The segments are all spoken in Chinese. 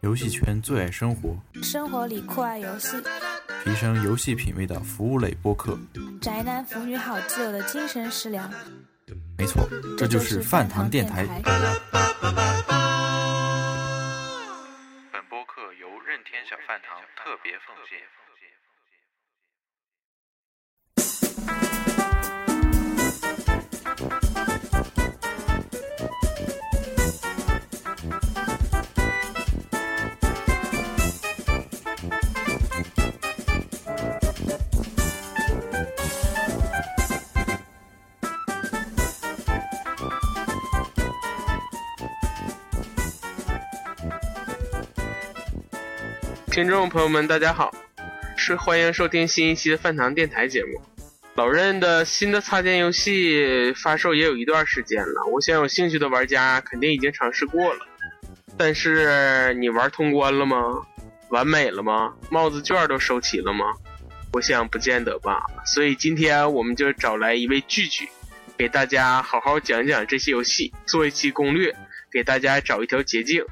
游戏圈最爱生活，生活里酷爱游戏，提升游戏品味的服务类播客。宅男腐女好基友的精神食粮。没错，这就是饭堂电台。台。本播客由任天小饭堂特别奉献。听众朋友们，大家好，是欢迎收听新一期的饭堂电台节目。老任的新的擦肩游戏发售也有一段时间了，我想有兴趣的玩家肯定已经尝试过了。但是你玩通关了吗？完美了吗？帽子券都收齐了吗？我想不见得吧。所以今天我们就找来一位聚聚，给大家好好讲讲这些游戏，做一期攻略，给大家找一条捷径。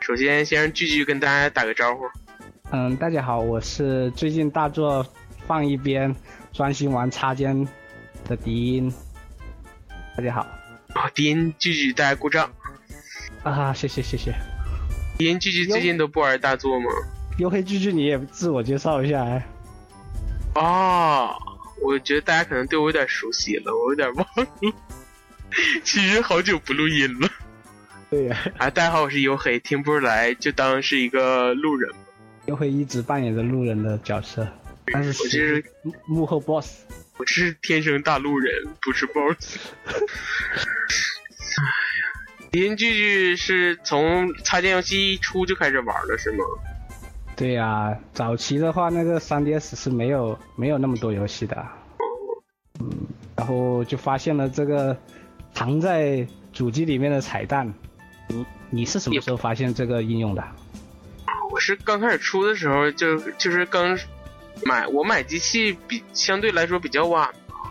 首先，先让聚聚跟大家打个招呼。嗯，大家好，我是最近大作放一边，专心玩插肩的迪音。大家好啊，迪音继续大家鼓掌。啊，谢谢谢谢。迪音聚聚最近都不玩大作吗？黝黑巨巨，你也自我介绍一下哎。哦，我觉得大家可能对我有点熟悉了，我有点忘了。其实好久不录音了。对呀、啊，大家好，我是黝黑，听不出来就当是一个路人吧。黝黑一直扮演着路人的角色，但是我是幕幕后 boss。我是天生大路人，不是 boss。哎呀，林聚聚是从插件游戏一出就开始玩了是吗？对呀、早期的话，那个 3DS 是没有没有那么多游戏的，嗯，然后就发现了这个藏在主机里面的彩蛋。你你是什么时候发现这个应用的？是刚开始出的时候就就是刚买，我买机器比相对来说比较晚嘛，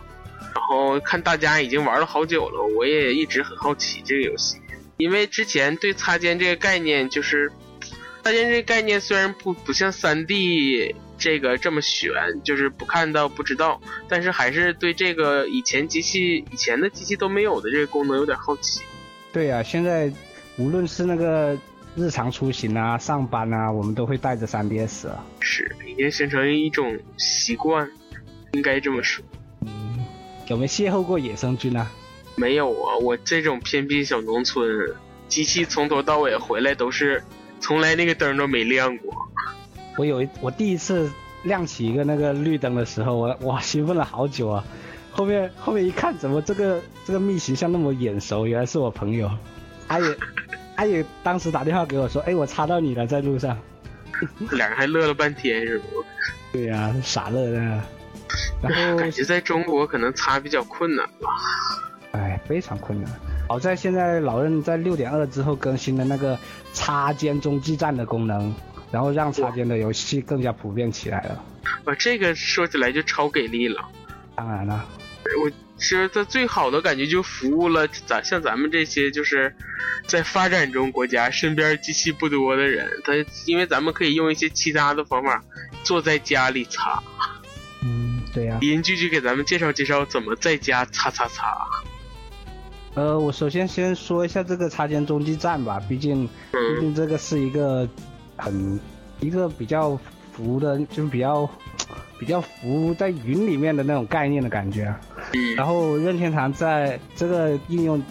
然后看大家已经玩了好久了，我也一直很好奇这个游戏，因为之前对擦肩这个概念就是，擦肩这个概念虽然不不像三 D 这个这么玄，就是不看到不知道，但是还是对这个以前机器以前的机器都没有的这个功能有点好奇。对呀、现在无论是那个日常出行啊、上班啊，我们都会带着 3DS 啊。是已经形成一种习惯，应该这么说。嗯有没有邂逅过野生菌啊？没有啊，我这种偏僻小农村，机器从头到尾回来都是，从来那个灯都没亮过。我有一我第一次亮起一个那个绿灯的时候，我 我兴奋了好久啊！后面后面一看，怎么这个这个密形象那么眼熟？原来是我朋友，他也他也当时打电话给我说，哎，我插到你了，在路上。俩人还乐了半天，是不？对呀、傻乐的。然后感觉在中国可能擦比较困难吧。哎，非常困难。好在现在老任在六点二之后更新了那个插肩中继站的功能，然后让插肩的游戏更加普遍起来了。啊，这个说起来就超给力了。当然了，我其实它最好的感觉就服务了咱像咱们这些就是在发展中国家身边机器不多的人，他因为咱们可以用一些其他的方法坐在家里擦。嗯，对呀、邻居就给咱们介绍介绍怎么在家擦擦擦。呃，我首先先说一下这个插肩中继站吧，毕竟毕竟这个是一个很一个比较服的，就是比较比较浮在云里面的那种概念的感觉。啊嗯然后任天堂在这个应用，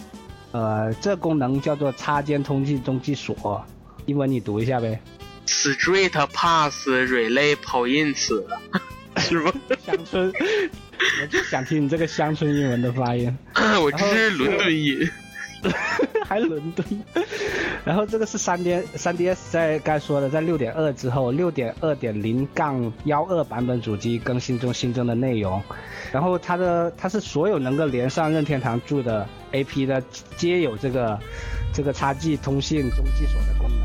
呃，这功能叫做插件通信中继锁，英文你读一下呗。Street Pass Relay Points，是吗？乡村，我就想听你这个乡村英文的发音。我这是伦敦音。还伦敦。然后这个是三 D 三 DS 在该说的，在六点二之后，六点二点零杠幺二版本主机更新中新增的内容。然后它的它是所有能够连上任天堂柱的 AP 的，皆有这个这个插记通信中继锁的功能。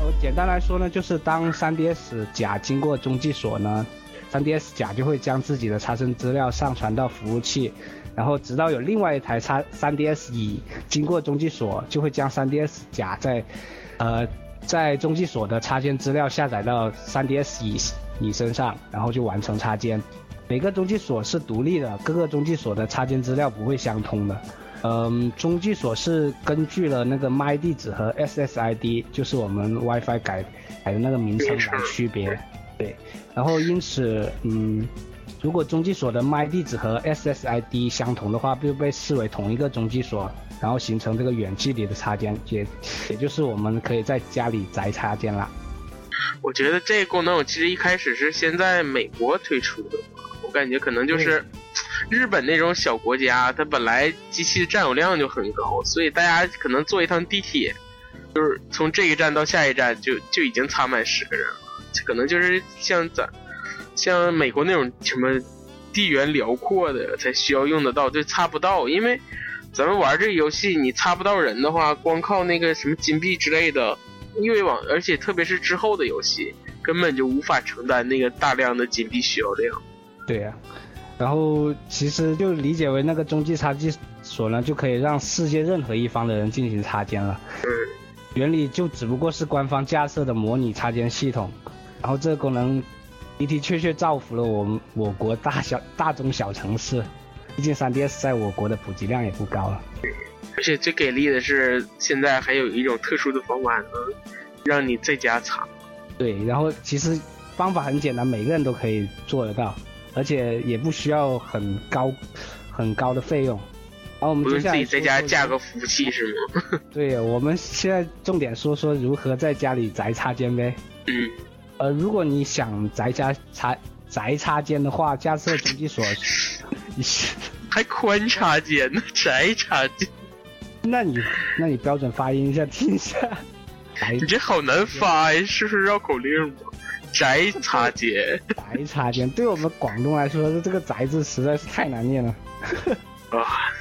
呃，简单来说呢，就是当 3DS 甲经过中继锁呢，3DS 甲就会将自己的插身资料上传到服务器，然后直到有另外一台插 3DS 乙经过中继所，就会将 3DS 甲在呃在中继所的插件资料下载到 3DS 乙乙身上，然后就完成插件。每个中继所是独立的，各个中继所的插件资料不会相通的。嗯，中继所是根据了那个 MAC 地址和 SSID，就是我们 WiFi 改改的那个名称来区别。对，然后因此，嗯，如果中继所的 MAC 地址和 SSID 相同的话，就被视为同一个中继所，然后形成这个远距离的插件，也也就是我们可以在家里宅插件了。我觉得这个功能其实一开始是先在美国推出的，我感觉可能就是日本那种小国家，它本来机器的占有量就很高，所以大家可能坐一趟地铁，就是从这一站到下一站就就已经插满十个人了。可能就是像咱像美国那种什么地缘辽阔的才需要用得到，就插不到，因为咱们玩这个游戏，你插不到人的话，光靠那个什么金币之类的。因为网，而且特别是之后的游戏，根本就无法承担那个大量的金币需要量。对呀，然后其实就理解为那个中继插件所呢，就可以让世界任何一方的人进行插件了。嗯。原理就只不过是官方架设的模拟插件系统，然后这个功能的的确确造福了我们我国大小大中小城市，毕竟 3DS 在我国的普及量也不高了。而且最给力的是，现在还有一种特殊的方法能让你在家插。对，然后其实方法很简单，每个人都可以做得到，而且也不需要很高很高的费用。然后我们接下来自己在家架个服务器是吗？对，我们现在重点说说如何在家里宅插件呗。嗯。呃，如果你想宅家插宅插间的话，架设中继所，还宽插间呢，宅插间。那你，那你标准发音一下听一下。你这好难发呀，是不是绕口令吗？宅插间，宅插间，对我们广东来说，这个“宅”字实在是太难念了。啊，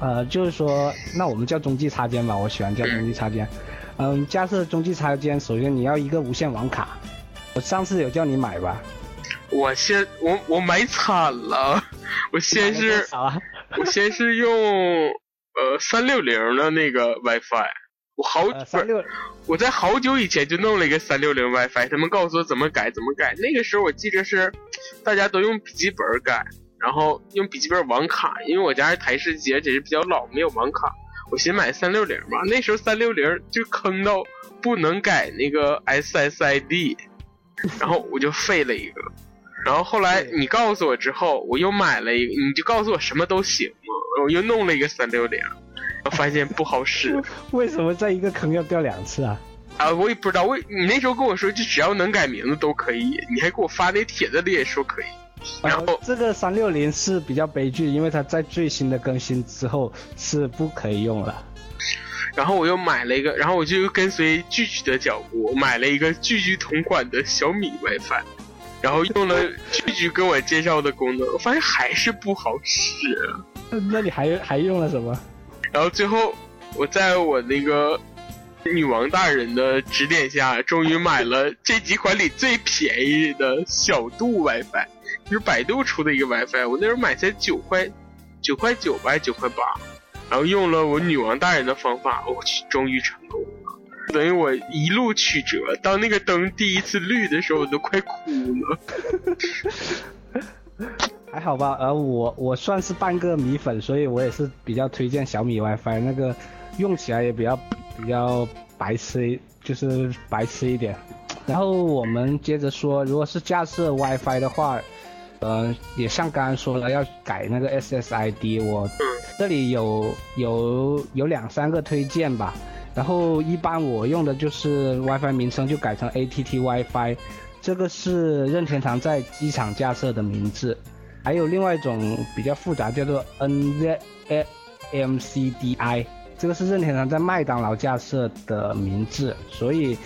呃，就是说，那我们叫中继插间吧，我喜欢叫中继插间。嗯，架设中继插件，首先你要一个无线网卡。我上次有叫你买吧？我先，我我买惨了。我先是，我先是用。呃，三六零的那个 WiFi，我好不是，我在好久以前就弄了一个三六零 WiFi，他们告诉我怎么改怎么改。那个时候我记着是，大家都用笔记本改，然后用笔记本网卡，因为我家是台式机，而且是比较老，没有网卡。我寻买三六零吧，那时候三六零就坑到不能改那个 SSID，然后我就废了一个。然后后来你告诉我之后，我又买了一个，你就告诉我什么都行嘛。我又弄了一个三六零，我发现不好使。为什么在一个坑要掉两次啊？啊，我也不知道。为你那时候跟我说，就只要能改名字都可以，你还给我发那帖子里也说可以。然后这个三六零是比较悲剧，因为它在最新的更新之后是不可以用了。然后我又买了一个，然后我就跟随聚聚的脚步，买了一个聚聚同款的小米 WiFi，然后用了聚聚跟我介绍的功能，我发现还是不好使。那你还还用了什么？然后最后我在我那个女王大人的指点下，终于买了这几款里最便宜的小度 WiFi，就是百度出的一个 WiFi。我那时候买才九块九块九吧，九块八。然后用了我女王大人的方法，我去，终于成功了。等于我一路曲折，当那个灯第一次绿的时候，我都快哭了。还好吧，而我我算是半个米粉，所以我也是比较推荐小米 WiFi，那个用起来也比较比较白痴，就是白痴一点。然后我们接着说，如果是架设 WiFi 的话，呃，也像刚刚说了要改那个 SSID，我这里有有有两三个推荐吧。然后一般我用的就是 WiFi 名称就改成 ATT WiFi，这个是任天堂在机场架设的名字。还有另外一种比较复杂，叫做 NZMCDI，这个是任天堂在麦当劳架设的名字，所以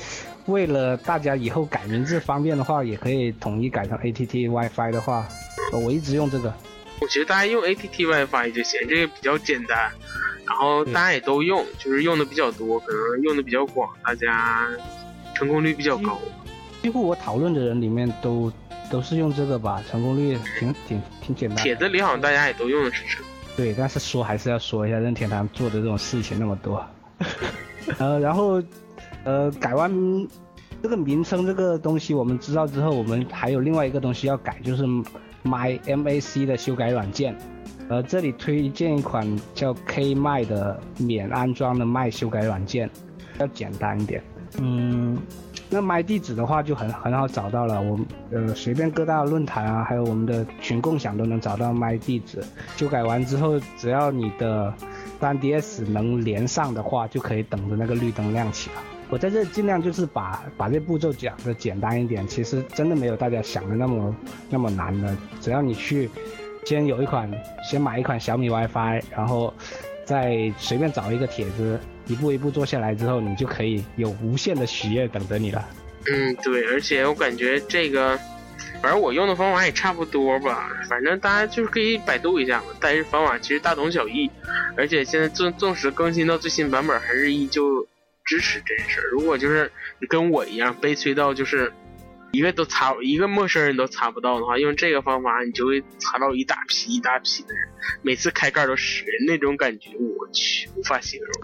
为了大家以后改名字方便的话，也可以统一改成 ATT WiFi 的话，我一直用这个。我觉得大家用 ATT WiFi 就行，这个比较简单，然后大家也都用，就是用的比较多，可能用的比较广，大家成功率比较高。几乎我讨论的人里面都。都是用这个吧，成功率挺挺挺简单的。帖子里好像大家也都用的是这个。对，但是说还是要说一下，任天堂做的这种事情那么多，呃，然后呃改完这个名称这个东西我们知道之后，我们还有另外一个东西要改，就是 My MAC 的修改软件。呃，这里推荐一款叫 KMy 的免安装的 My 修改软件，要简单一点。嗯，那 My 地址的话就很很好找到了，我呃随便各大论坛啊，还有我们的群共享都能找到 My 地址。修改完之后，只要你的 3DS 能连上的话，就可以等着那个绿灯亮起了。我在这尽量就是把把这步骤讲的简单一点，其实真的没有大家想的那么那么难的，只要你去。先有一款，先买一款小米 WiFi，然后再随便找一个帖子，一步一步做下来之后，你就可以有无限的喜悦等着你了。嗯，对，而且我感觉这个，反正我用的方法也差不多吧。反正大家就是可以百度一下嘛，但是方法其实大同小异。而且现在纵纵使更新到最新版本，还是依旧支持这件事儿。如果就是你跟我一样悲催到就是。一个都擦，一个陌生人都擦不到的话，用这个方法，你就会擦到一大批一大批的人，每次开盖都十人那种感觉，我去，无法形容。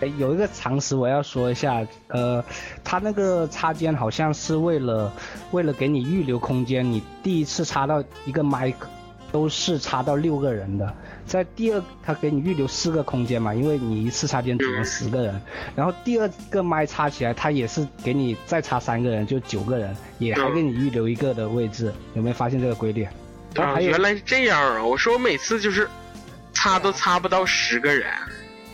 哎，有一个常识我要说一下，呃，它那个插件好像是为了为了给你预留空间，你第一次插到一个麦克。都是插到六个人的，在第二他给你预留四个空间嘛，因为你一次插间只能十个人，然后第二个麦插起来，他也是给你再插三个人，就九个人，也还给你预留一个的位置，有没有发现这个规律？啊，原来是这样啊！我说我每次就是插都插不到十个人。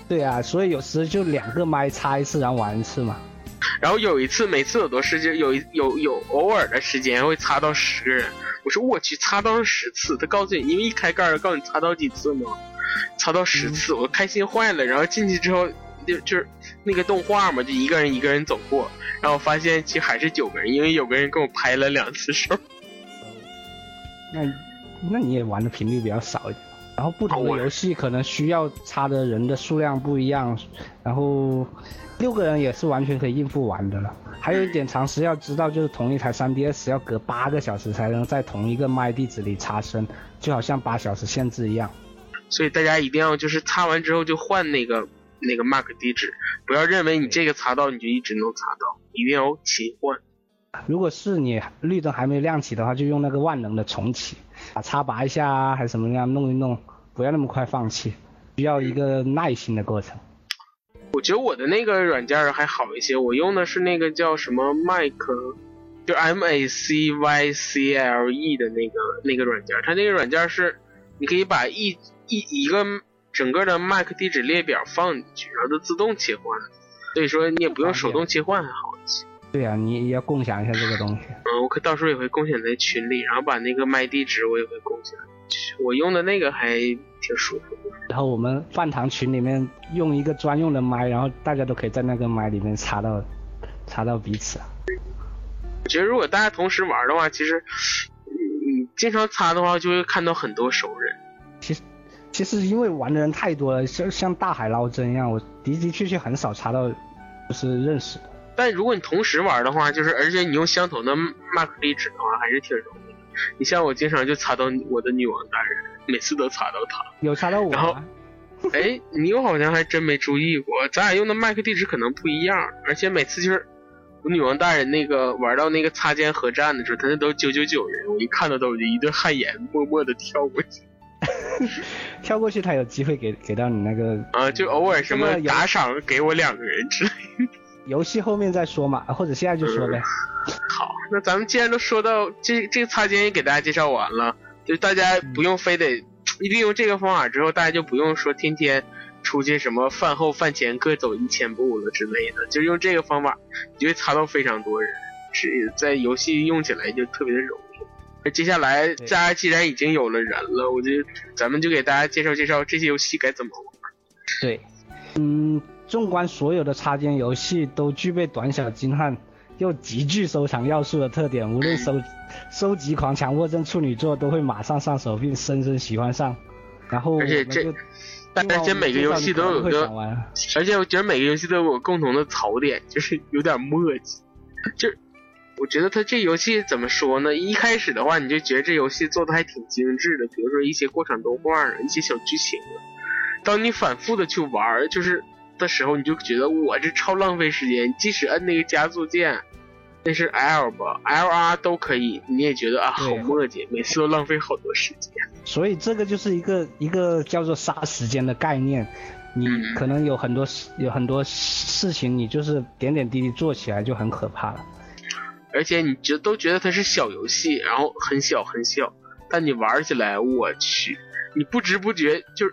对啊，所以有时就两个麦插一次，然后玩一次嘛。然后有一次，每次有多时间，有有有偶尔的时间会擦到十个人。我说我去，擦到十次。他告诉你，因为一开盖儿，告诉你擦到几次吗？擦到十次，我开心坏了。然后进去之后，就就是那个动画嘛，就一个人一个人走过，然后发现其实还是九个人，因为有个人跟我拍了两次手。那那你也玩的频率比较少一点。然后不同的游戏可能需要擦的人的数量不一样，然后六个人也是完全可以应付完的了。还有一点常识要知道，就是同一台 3DS 要隔八个小时才能在同一个麦地址里插声，就好像八小时限制一样。所以大家一定要就是插完之后就换那个那个 MAC 地址，不要认为你这个插到你就一直能插到，一定要勤换。如果是你绿灯还没亮起的话，就用那个万能的重启。把插拔一下啊，还是什么样弄一弄，不要那么快放弃，需要一个耐心的过程。我觉得我的那个软件还好一些，我用的是那个叫什么 Mac，就 M A C Y C L E 的那个那个软件，它那个软件是你可以把一一一个整个的 Mac 地址列表放进去，然后就自动切换，所以说你也不用手动切换，还好一些。对呀，你也要共享一下这个东西。嗯，我可到时候也会共享在群里，然后把那个麦地址我也会共享。我用的那个还挺舒服。然后我们饭堂群里面用一个专用的麦，然后大家都可以在那个麦里面查到查到彼此。我觉得如果大家同时玩的话，其实你你经常插的话，就会看到很多熟人。其实其实因为玩的人太多了，像像大海捞针一样，我的的确确很少查到就是认识的。但如果你同时玩的话，就是而且你用相同的 MAC 地址的话，还是挺容易的。你像我经常就查到我的女王大人，每次都查到她。有查到我。然后，哎，你我好像还真没注意过，咱俩用的 MAC 地址可能不一样。而且每次就是我女王大人那个玩到那个擦肩合战的时候，他那都九九九人，我一看到都一顿汗颜，默默的跳过去。跳过去他有机会给给到你那个啊，就偶尔什么打赏给我两个人之类的。游戏后面再说嘛，或者现在就说呗。好，那咱们既然都说到这，这个擦肩也给大家介绍完了，就大家不用非得利用这个方法之后，大家就不用说天天出去什么饭后饭前各走一千步了之类的，就用这个方法，你就会擦到非常多人，是在游戏用起来就特别的容易。那接下来大家既然已经有了人了，我就咱们就给大家介绍介绍这些游戏该怎么玩。对，嗯。纵观所有的插件游戏，都具备短小精悍又极具收藏要素的特点。无论 收收集狂、强迫症处女座，都会马上上手并深深喜欢上。然后，而且这，而且每个游戏都有个，而且我觉得每个游戏都有共同的槽点，就是有点墨迹。就我觉得他这游戏怎么说呢？一开始的话，你就觉得这游戏做的还挺精致的，比如说一些过场动画啊，一些小剧情啊。当你反复的去玩，就是的时候，你就觉得我这超浪费时间。即使摁那个加速键，那是 L 吧，L R 都可以，你也觉得啊好磨叽，每次都浪费好多时间。所以这个就是一个一个叫做杀时间的概念。你可能有很多事，有很多事情，你就是点点滴滴做起来就很可怕了。而且你觉都觉得它是小游戏，然后很小很小，但你玩起来，我去，你不知不觉就，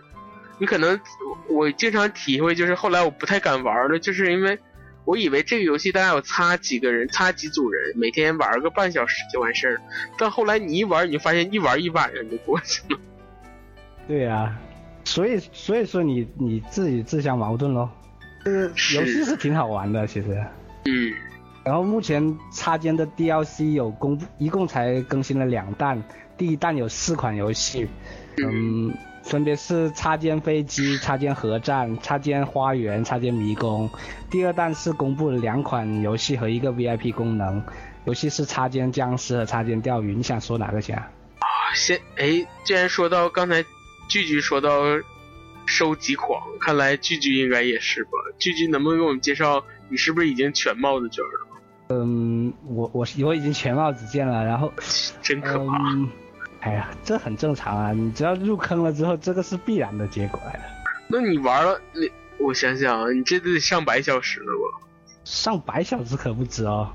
你可能我经常体会就是后来我不太敢玩了，就是因为我以为这个游戏大家有擦几个人，擦几组人，每天玩个半小时就完事儿，但后来你一玩，你就发现一玩一晚上就过去了。对呀。所以，所以说你你自己自相矛盾喽。这个游戏是挺好玩的，其实。嗯。然后目前插件的 DLC 有公布，一共才更新了两弹。第一弹有四款游戏，嗯，分别是插肩飞机、插肩核战、插肩花园、插肩迷宫。第二弹是公布了两款游戏和一个 VIP 功能，游戏是插肩僵尸和插肩钓鱼。你想说哪个先？啊，先哎，既然说到刚才。句句说到收集狂，看来句句应该也是吧？句句能不能给我们介绍，你是不是已经全帽子卷了？嗯，我我我已经全帽子见了，然后 真可怕。哎呀，这很正常啊，你只要入坑了之后，这个是必然的结果来的。那你玩了，你我想想啊，你这得上百小时了吧？上百小时可不止哦。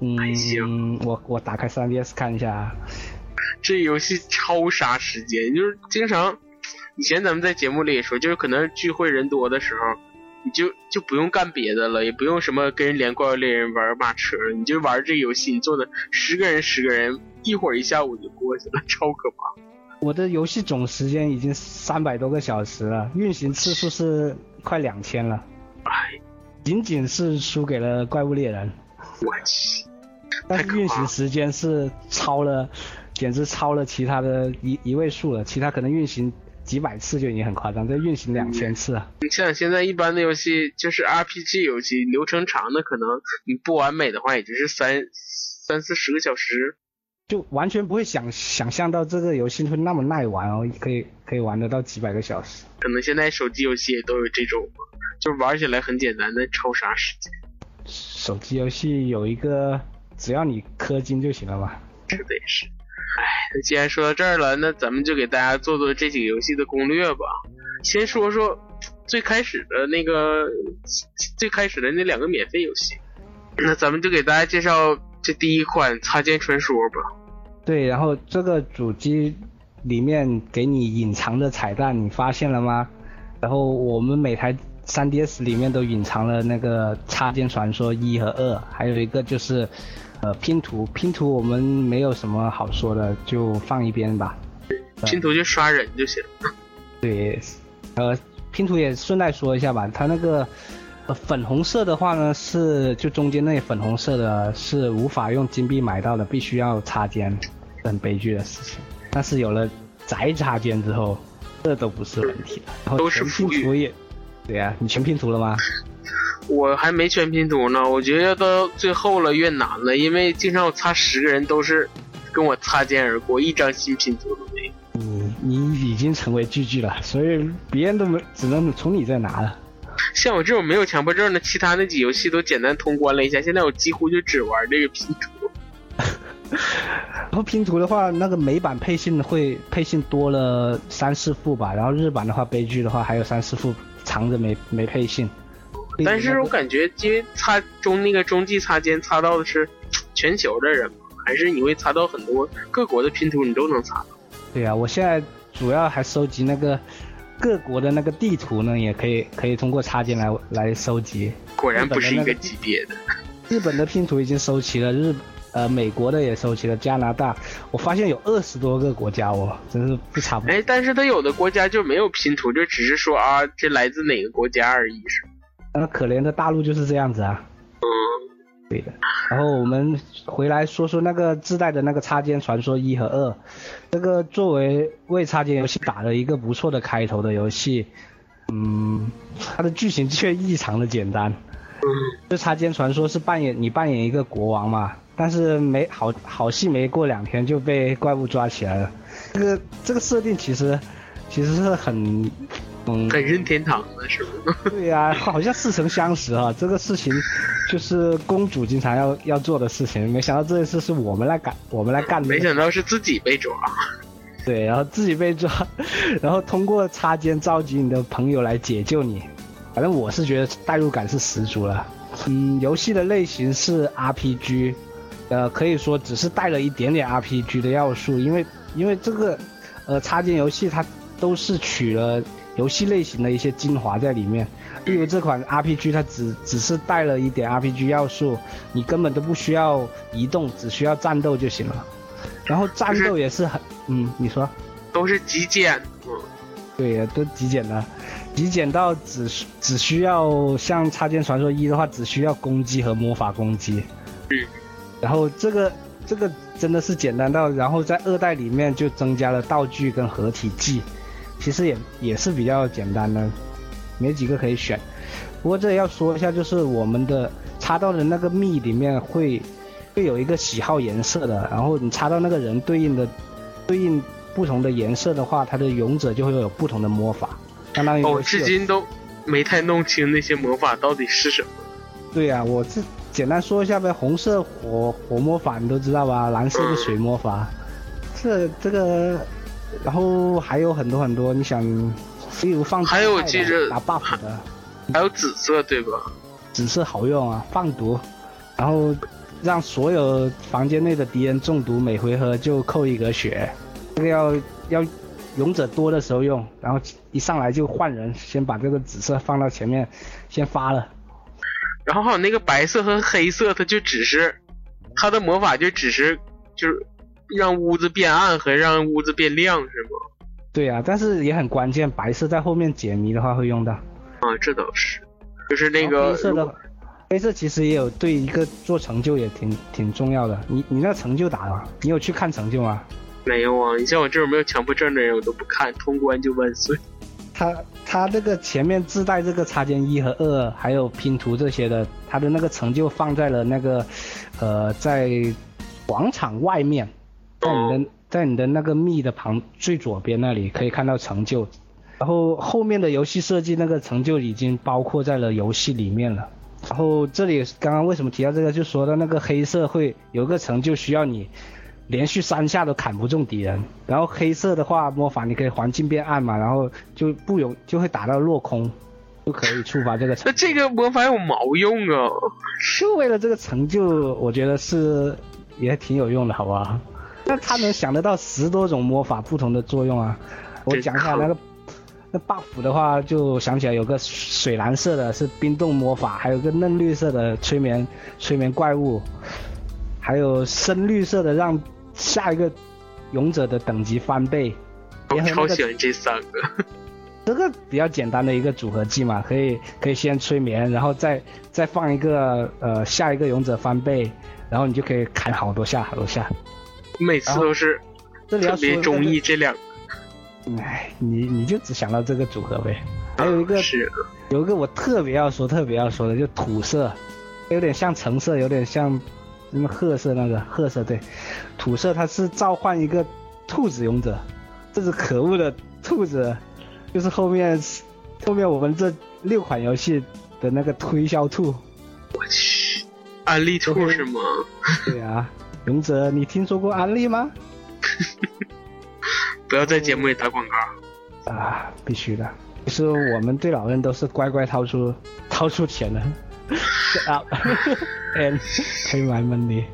嗯，行，我我打开 3DS 看一下。这游戏超杀时间，就是经常，以前咱们在节目里也说，就是可能聚会人多的时候，你就就不用干别的了，也不用什么跟人连怪物猎人玩马车，你就玩这游戏，你坐的十个人十个人，一会儿一下午就过去了，超可怕。我的游戏总时间已经三百多个小时了，运行次数是快两千了，哎，仅仅是输给了怪物猎人。我去，但是运行时间是超了。简直超了其他的一一位数了，其他可能运行几百次就已经很夸张，这运行两千次啊！你像现在一般的游戏，就是 RPG 游戏，流程长的可能你不完美的话，也就是三三四十个小时，就完全不会想想象到这个游戏会那么耐玩哦，可以可以玩得到几百个小时。可能现在手机游戏也都有这种，就玩起来很简单的超杀时间。手机游戏有一个，只要你氪金就行了嘛。这个也是。哎，那既然说到这儿了，那咱们就给大家做做这几个游戏的攻略吧。先说说最开始的那个，最开始的那两个免费游戏。那咱们就给大家介绍这第一款《擦肩传说》吧。对，然后这个主机里面给你隐藏的彩蛋，你发现了吗？然后我们每台 3DS 里面都隐藏了那个《擦肩传说》一和二，还有一个就是。呃，拼图拼图我们没有什么好说的，就放一边吧。拼图就刷人就行。对，呃，拼图也顺带说一下吧，它那个粉红色的话呢，是就中间那粉红色的，是无法用金币买到的，必须要插肩，很悲剧的事情。但是有了宅插肩之后，这都不是问题了。然后全拼图也，对呀，你全拼图了吗？我还没全拼图呢，我觉得到最后了越难了，因为经常我擦十个人都是跟我擦肩而过，一张新拼图都没有。你你已经成为巨巨了，所以别人都没只能从你这拿了。像我这种没有强迫症的，其他那几游戏都简单通关了一下，现在我几乎就只玩这个拼图。然后拼图的话，那个美版配信会配信多了三四副吧，然后日版的话，悲剧的话还有三四副藏着没没配信。但是我感觉，因为擦中那个中继擦肩擦到的是全球的人，还是你会擦到很多各国的拼图，你都能擦到。对呀，我现在主要还收集那个各国的那个地图呢，也可以可以通过插件来来收集。果然不是一个级别的。日本的拼图已经收齐了，日呃美国的也收齐了，加拿大我发现有二十多个国家哦，真是不差不。哎，但是他有的国家就没有拼图，就只是说啊，这来自哪个国家而已，是。那可怜的大陆就是这样子啊。嗯，对的。然后我们回来说说那个自带的那个插件传说一和二，这个作为为插件游戏打了一个不错的开头的游戏，嗯，它的剧情却异常的简单。就插件传说是扮演你扮演一个国王嘛，但是没好好戏没过两天就被怪物抓起来了。这个这个设定其实其实是很嗯很任天堂的是吗？对呀、好像似曾相识啊、这个事情就是公主经常要要做的事情，没想到这一次是我们来干我们来干的。没想到是自己被抓。对，然后自己被抓，然后通过插肩召集你的朋友来解救你。反正我是觉得代入感是十足了。嗯，游戏的类型是 RPG，呃，可以说只是带了一点点 RPG 的要素，因为因为这个呃插件游戏它都是取了游戏类型的一些精华在里面。例如这款 RPG 它只只是带了一点 RPG 要素，你根本都不需要移动，只需要战斗就行了。然后战斗也是很，嗯，你说。都是极简，嗯，对，都极简的，极简到只需只需要像《插件传说一》的话，只需要攻击和魔法攻击。嗯。然后这个这个真的是简单到，然后在二代里面就增加了道具跟合体技，其实也也是比较简单的，没几个可以选。不过这里要说一下，就是我们的插到的那个蜜里面会会有一个喜好颜色的，然后你插到那个人对应的对应不同的颜色的话，它的勇者就会有不同的魔法，相当于哦，至今都没太弄清那些魔法到底是什么。对呀、我这简单说一下呗，红色火火魔法你都知道吧？蓝色的水魔法，这这个，然后还有很多很多，你想，例如放还有伤害的记着打 buff 的，还有紫色对吧？紫色好用啊，放毒，然后让所有房间内的敌人中毒，每回合就扣一格血。这个要要勇者多的时候用，然后一上来就换人，先把这个紫色放到前面，先发了。然后还有那个白色和黑色，它就只是它的魔法就只是就是让屋子变暗和让屋子变亮是吗？对啊，但是也很关键，白色在后面解谜的话会用到。啊，这倒是，就是那个黑色的，黑色其实也有对一个做成就也挺挺重要的。你你那成就打了？你有去看成就吗？没有啊，你像我这种没有强迫症的人，我都不看，通关就万岁。他他这个前面自带这个插件一和二，还有拼图这些的，他的那个成就放在了那个，呃，在广场外面，在你的在你的那个密的旁最左边那里可以看到成就，然后后面的游戏设计那个成就已经包括在了游戏里面了。然后这里刚刚为什么提到这个，就说到那个黑色会有个成就需要你连续三下都砍不中敌人，然后黑色的话魔法你可以环境变暗嘛，然后就不容就会打到落空，就可以触发这个成那这个魔法有毛用啊？就为了这个成就，我觉得是也挺有用的，好不好？那他能想得到十多种魔法不同的作用啊！我讲一下那个那 buff 的话，就想起来有个水蓝色的是冰冻魔法，还有个嫩绿色的催眠催眠怪物，还有深绿色的让下一个勇者的等级翻倍。我超喜欢这三个。这个比较简单的一个组合技嘛，可以可以先催眠，然后再再放一个呃下一个勇者翻倍，然后你就可以砍好多下好多下。每次都是这里要别中意这两个。哎，你你就只想到这个组合呗。还有一个是有一个我特别要说特别要说的，就土色，有点像橙色，有点像什么褐色那个褐色对，土色它是召唤一个兔子勇者，这只可恶的兔子，就是后面后面我们这六款游戏的那个推销兔。我去，安利兔是吗？对啊，勇者，你听说过安利吗？不要在节目里打广告。啊，必须的。其实我们对老人都是乖乖掏出 掏出钱的 啊，and pay my money。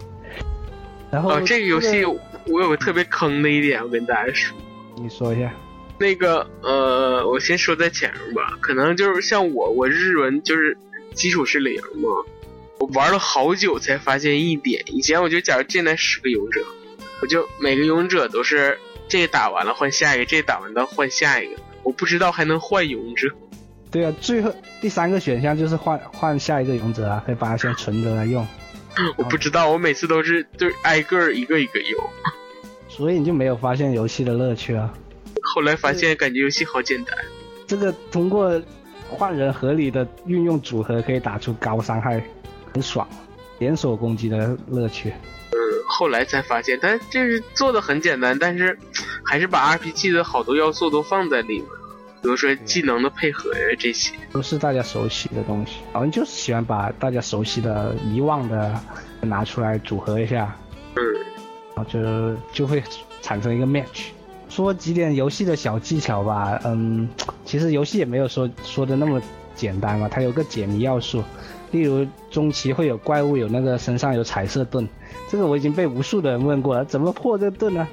然后、哦，这个游戏我有个特别坑的一点，我跟大家说。你说一下。那个呃，我先说在前面吧，可能就是像我，我日文就是基础是零嘛，我玩了好久才发现一点。以前我就假如进来十个勇者，我就每个勇者都是这打完了换下一个，这打完了换下一个，我不知道还能换勇者。对啊，最后第三个选项就是换换下一个勇者啊，可以把它先存着来用。我不知道，我每次都是就是挨个一个一个用。所以你就没有发现游戏的乐趣啊。后来发现感觉游戏好简单。这个通过换人合理的运用组合可以打出高伤害，很爽，连锁攻击的乐趣。嗯，后来才发现，但这是做的很简单，但是还是把 RPG 的好多要素都放在里面，比如说技能的配合呀这些。都是大家熟悉的东西，好像就是喜欢把大家熟悉的、遗忘的拿出来组合一下，嗯，然后就就会产生一个 match。说几点游戏的小技巧吧，嗯，其实游戏也没有说说的那么简单嘛，它有个解谜要素，例如中期会有怪物有那个身上有彩色盾，这个我已经被无数的人问过了，怎么破这个盾呢？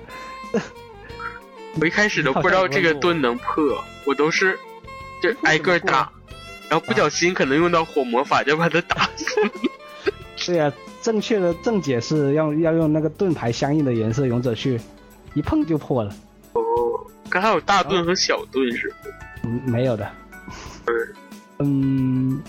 我一开始都不知道这个盾能破，我都是就挨个打，然后不小心可能用到火魔法就把它打死。对呀、正确的正解是要要用那个盾牌相应的颜色勇者去一碰就破了。哦，刚才有大盾和小盾是吗？嗯，没有的。嗯，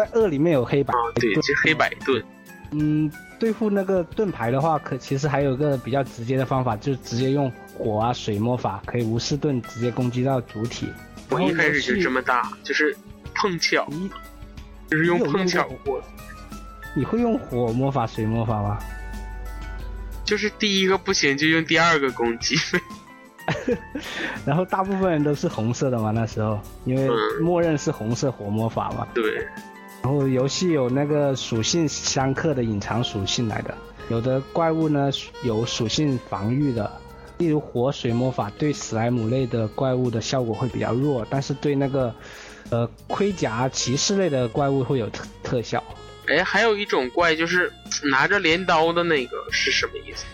在二里面有黑白啊，对，这黑白盾。嗯，对付那个盾牌的话，可其实还有个比较直接的方法，就是直接用火啊水魔法，可以无视盾直接攻击到主体。我一开始就这么大，就是碰巧，你就是用碰巧过，你会用火魔法、水魔法吗？就是第一个不行就用第二个攻击。然后大部分人都是红色的嘛，那时候因为嗯默认是红色火魔法嘛。对，然后游戏有那个属性相克的隐藏属性来的，有的怪物呢有属性防御的，例如火水魔法对史莱姆类的怪物的效果会比较弱，但是对那个呃盔甲骑士类的怪物会有特特效。哎，还有一种怪就是拿着镰刀的那个是什么意思？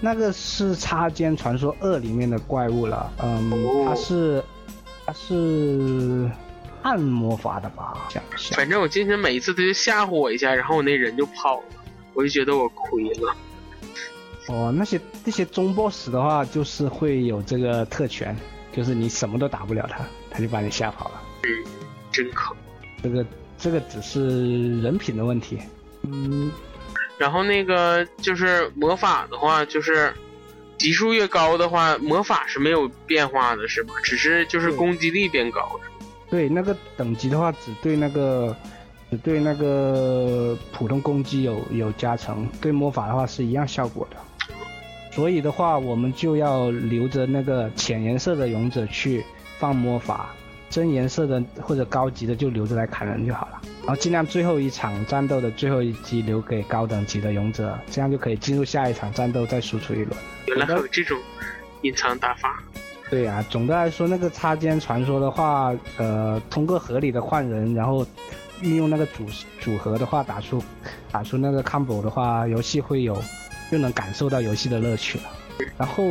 那个是《插尖传说二》里面的怪物了，嗯，哦它是它是暗魔法的吧？反正我进去每一次他就吓唬我一下，然后我那人就跑了，我就觉得我亏了。哦，那些那些中 boss 的话，就是会有这个特权，就是你什么都打不了他，他就把你吓跑了。嗯真坑。这个这个只是人品的问题。嗯，然后那个就是魔法的话，就是级数越高的话，魔法是没有变化的，是吧？只是就是攻击力变高。对，那个等级的话，只对那个只对那个普通攻击有有加成，对魔法的话是一样效果的。所以的话，我们就要留着那个浅颜色的勇者去放魔法，真颜色的或者高级的就留着来砍人就好了。然后尽量最后一场战斗的最后一击留给高等级的勇者，这样就可以进入下一场战斗再输出一轮。原来还有这种隐藏打法。对啊，总的来说，那个插肩传说的话，呃，通过合理的换人，然后运用那个组组合的话，打出打出那个 combo 的话，游戏会有又能感受到游戏的乐趣了。然后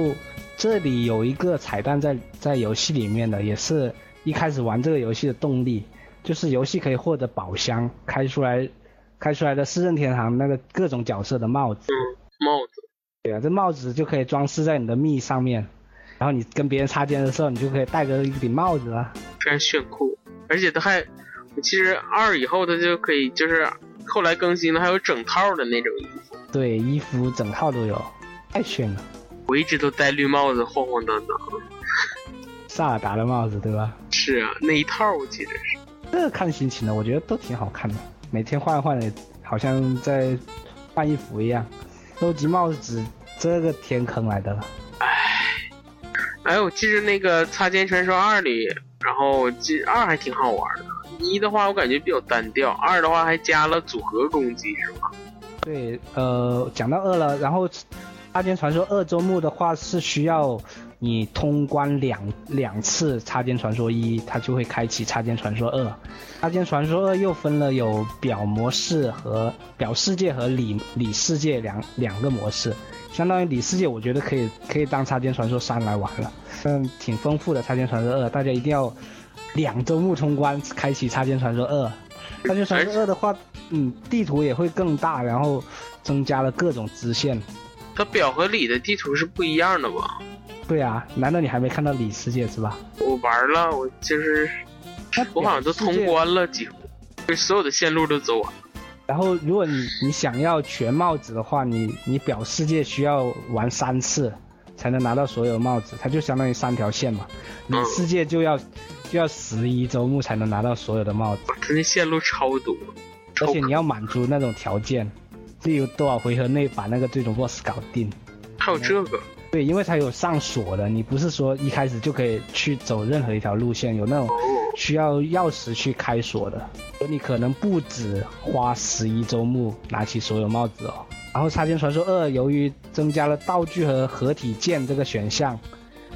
这里有一个彩蛋在在游戏里面的，也是一开始玩这个游戏的动力，就是游戏可以获得宝箱，开出来开出来的四任天堂那个各种角色的帽子。帽子，对啊，这帽子就可以装饰在你的蜜上面，然后你跟别人擦肩的时候，你就可以戴着一顶帽子啊。非常炫酷，而且它还，其实二以后它就可以，就是后来更新了，还有整套的那种衣服。对，衣服整套都有，太炫了。我一直都戴绿帽子，晃晃荡荡。萨尔达的帽子对吧？是啊，那一套我记得是。这个看心情的，我觉得都挺好看的，每天换一换的，好像在换衣服一样。收集帽子这个天坑来的了。哎，我记得那个《擦肩传说二》里，然后我记二还挺好玩的。一的话我感觉比较单调，二的话还加了组合攻击，是吧？对，呃，讲到二了，然后《插尖传说二》周目的话是需要你通关两两次《插尖传说一》，它就会开启《插尖传说二》。《插尖传说二》又分了有表模式和表世界和里里世界两两个模式，相当于里世界，我觉得可以可以当《插件传说三》来玩了，嗯，挺丰富的《插件传说二》，大家一定要两周目通关，开启《插件传说二》。《插件传说二》的话，嗯，地图也会更大，然后增加了各种支线。它表和里的地图是不一样的吧？对啊，难道你还没看到里世界是吧？我玩了，我就是我好像都通。关了，几乎，就所有的线路都走完了。然后，如果你你想要全帽子的话，你你表世界需要玩三次才能拿到所有帽子，它就相当于三条线嘛。里嗯世界就要就要十一周目才能拿到所有的帽子，它那线路超多，而且你要满足那种条件，例如多少回合内把那个最终 BOSS 搞定。还有这个，对，因为它有上锁的，你不是说一开始就可以去走任何一条路线，有那种，需要钥匙去开锁的，你可能不止花十一周目拿起所有帽子哦。然后《插件传说二》由于增加了道具和合体剑这个选项，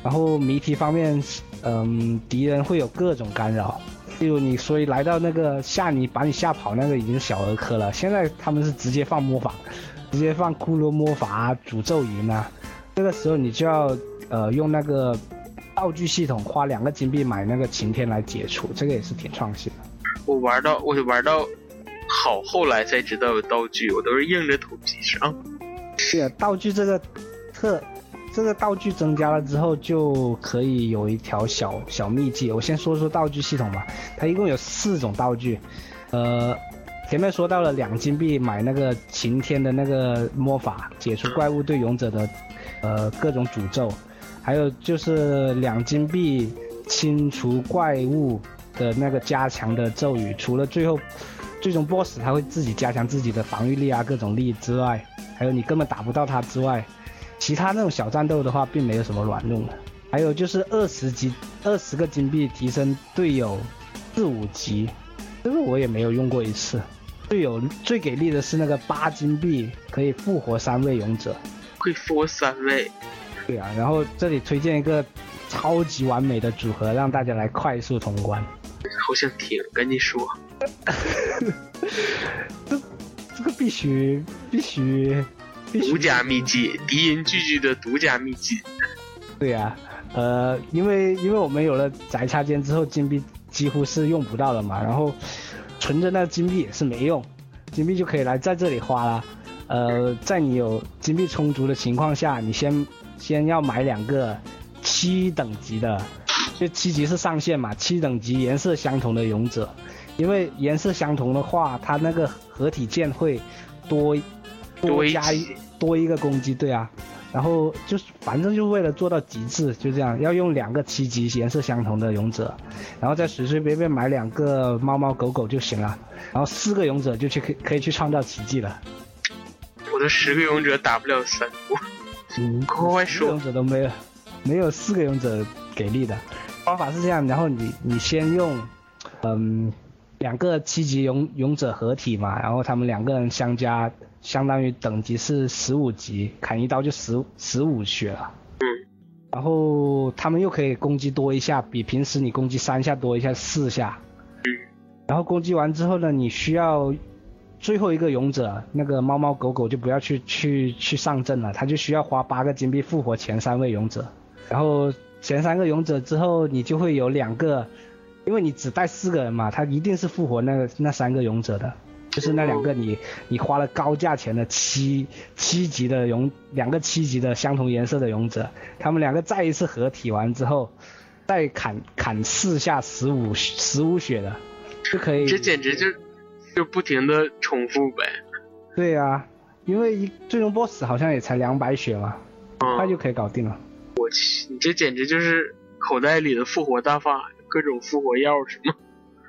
然后谜题方面，嗯，敌人会有各种干扰，例如你所以来到那个吓你把你吓跑那个已经是小儿科了，现在他们是直接放魔法，直接放骷髅魔法、诅咒云啊，这个时候你就要呃用那个道具系统花两个金币买那个晴天来解除，这个也是挺创新的。我玩到我玩到好后来才知道有道具，我都是硬着头皮上。是啊，道具这个特这个道具增加了之后，就可以有一条小小秘技。我先说说道具系统吧，它一共有四种道具，呃，前面说到了两金币买那个晴天的那个魔法，解除怪物对勇者的呃各种诅咒，还有就是两金币清除怪物的那个加强的咒语，除了最后最终 BOSS 他会自己加强自己的防御力啊各种力之外，还有你根本打不到他之外，其他那种小战斗的话并没有什么卵用的。还有就是二十级二十个金币提升队友四五级，这个我也没有用过一次。队友最给力的是那个八金币可以复活三位勇者，可以复活三位，对啊，然后这里推荐一个超级完美的组合，让大家来快速通关。好想听，赶紧说。这这个必须必须必须独家秘籍，敌人聚集的独家秘籍。对呀、呃，因为因为我们有了宅插件之后，金币几乎是用不到了嘛，然后存着那金币也是没用，金币就可以来在这里花了。呃，在你有金币充足的情况下，你先先要买两个七等级的，就七级是上限嘛，七等级颜色相同的勇者，因为颜色相同的话，它那个合体键会多多加一多一个攻击，对啊。然后就是反正就为了做到极致，就这样，要用两个七级颜色相同的勇者，然后再随随便便买两个猫猫狗狗就行了，然后四个勇者就去可以可以去创造奇迹了。我的十个勇者打不了三步，嗯，快快说勇者都没有，没有四个勇者给力的。方法是这样，然后你你先用，嗯，两个七级勇勇者合体嘛，然后他们两个人相加，相当于等级是十五级，砍一刀就十十五血了。嗯。然后他们又可以攻击多一下，比平时你攻击三下多一下四下。嗯然后攻击完之后呢，你需要最后一个勇者，那个猫猫狗狗就不要去去去上阵了，他就需要花八个金币复活前三位勇者。然后前三个勇者之后，你就会有两个，因为你只带四个人嘛，他一定是复活那个那三个勇者的，就是那两个你你花了高价钱的七七级的勇，两个七级的相同颜色的勇者，他们两个再一次合体完之后，再砍砍四下十五十五血的，就可以。这简直就就不停的重复呗。对呀、因为一最终 BOSS 好像也才两百血嘛，快嗯，就可以搞定了。我去，你这简直就是口袋里的复活大法，各种复活药是吗？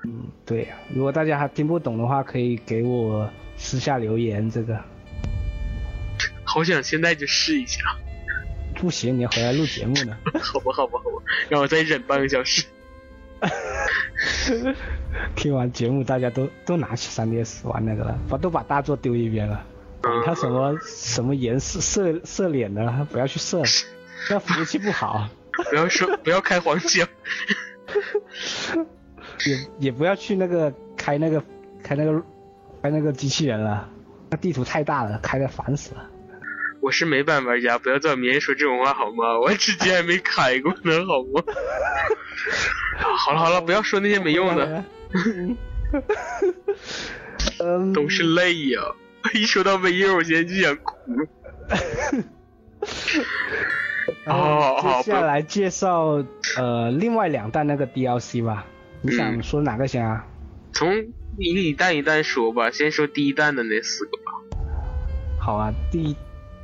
嗯，对呀、如果大家还听不懂的话，可以给我私下留言。这个好想现在就试一下。不行，你要回来录节目呢。好吧，好吧，好吧，让我再忍半个小时。听完节目，大家都都拿起 3DS 玩那个了，把都把大作丢一边了。管他什么什么颜色色色脸的，不要去色，那服务器不好，不要说，不要开黄腔。也也不要去那个开那个开那个开那个机器人了，那地图太大了，开的烦死了。我是美版玩家，不要在我面前说这种话好吗？我至今还没开过呢，好吗？好了好了，不要说那些没用的，嗯，都是泪呀、一说到 V 六，我现在就想哭。然好好后接下来介绍呃另外两弹那个 DLC 吧。你想说哪个先啊？从一个一弹一弹说吧，先说第一弹的那四个吧。好啊，第一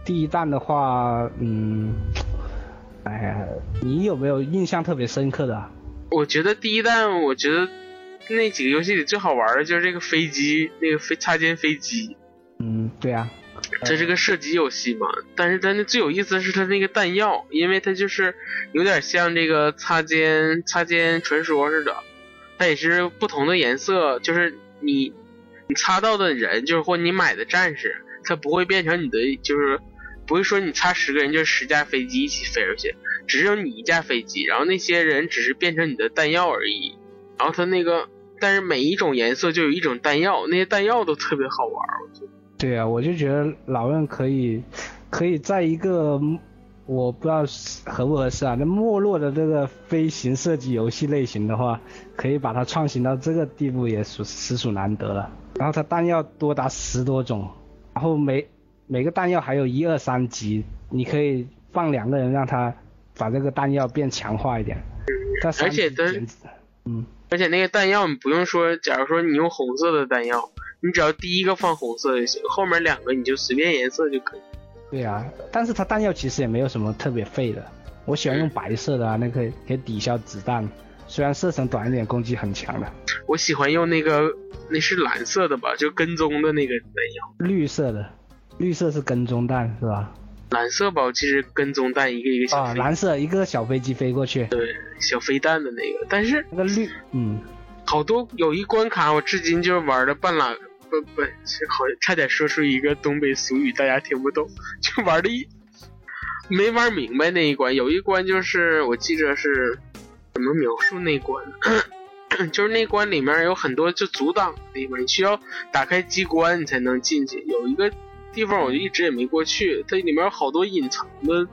第一弹的话，嗯，哎呀，你有没有印象特别深刻的啊？我觉得第一弹，我觉得那几个游戏里最好玩的就是这个飞机，那个飞擦肩飞机，嗯，对啊，这是个射击游戏嘛。但是它那最有意思的是它那个弹药，因为它就是有点像这个擦肩擦肩传说似的，它也是不同的颜色，就是你你擦到的人，就是或你买的战士，它不会变成你的，就是不会说你擦十个人就是十架飞机一起飞出去，只有你一架飞机，然后那些人只是变成你的弹药而已。然后它那个，但是每一种颜色就有一种弹药，那些弹药都特别好玩，我觉得。对啊，我就觉得老任可以，可以在一个我不知道合不合适啊，那没落的这个飞行射击游戏类型的话，可以把它创新到这个地步，也属实属难得了。然后它弹药多达十多种，然后每每个弹药还有一二三级，你可以放两个人让他把这个弹药变强化一点。它三而且它嗯。而且那个弹药你不用说，假如说你用红色的弹药，你只要第一个放红色就行，后面两个你就随便颜色就可以。对啊，但是它弹药其实也没有什么特别废的。我喜欢用白色的啊，那个可以抵消子弹，虽然射程短一点，攻击很强的。我喜欢用那个，那是蓝色的吧，就跟踪的那个弹药。绿色的，绿色是跟踪弹是吧？蓝色吧，我记是跟踪弹，一个一个小啊，飞，蓝色一个小飞机飞过去，对，小飞弹的那个。但是那个绿，嗯，好多有一关卡，我至今就是玩的半拉不不，是好差点说出一个东北俗语，大家听不懂，就玩的一没玩明白那一关。有一关就是我记着是怎么描述那关，就是那关里面有很多就阻挡的地方，你需要打开机关你才能进去。有一个地方我就一直也没过去，它里面有好多隐藏的，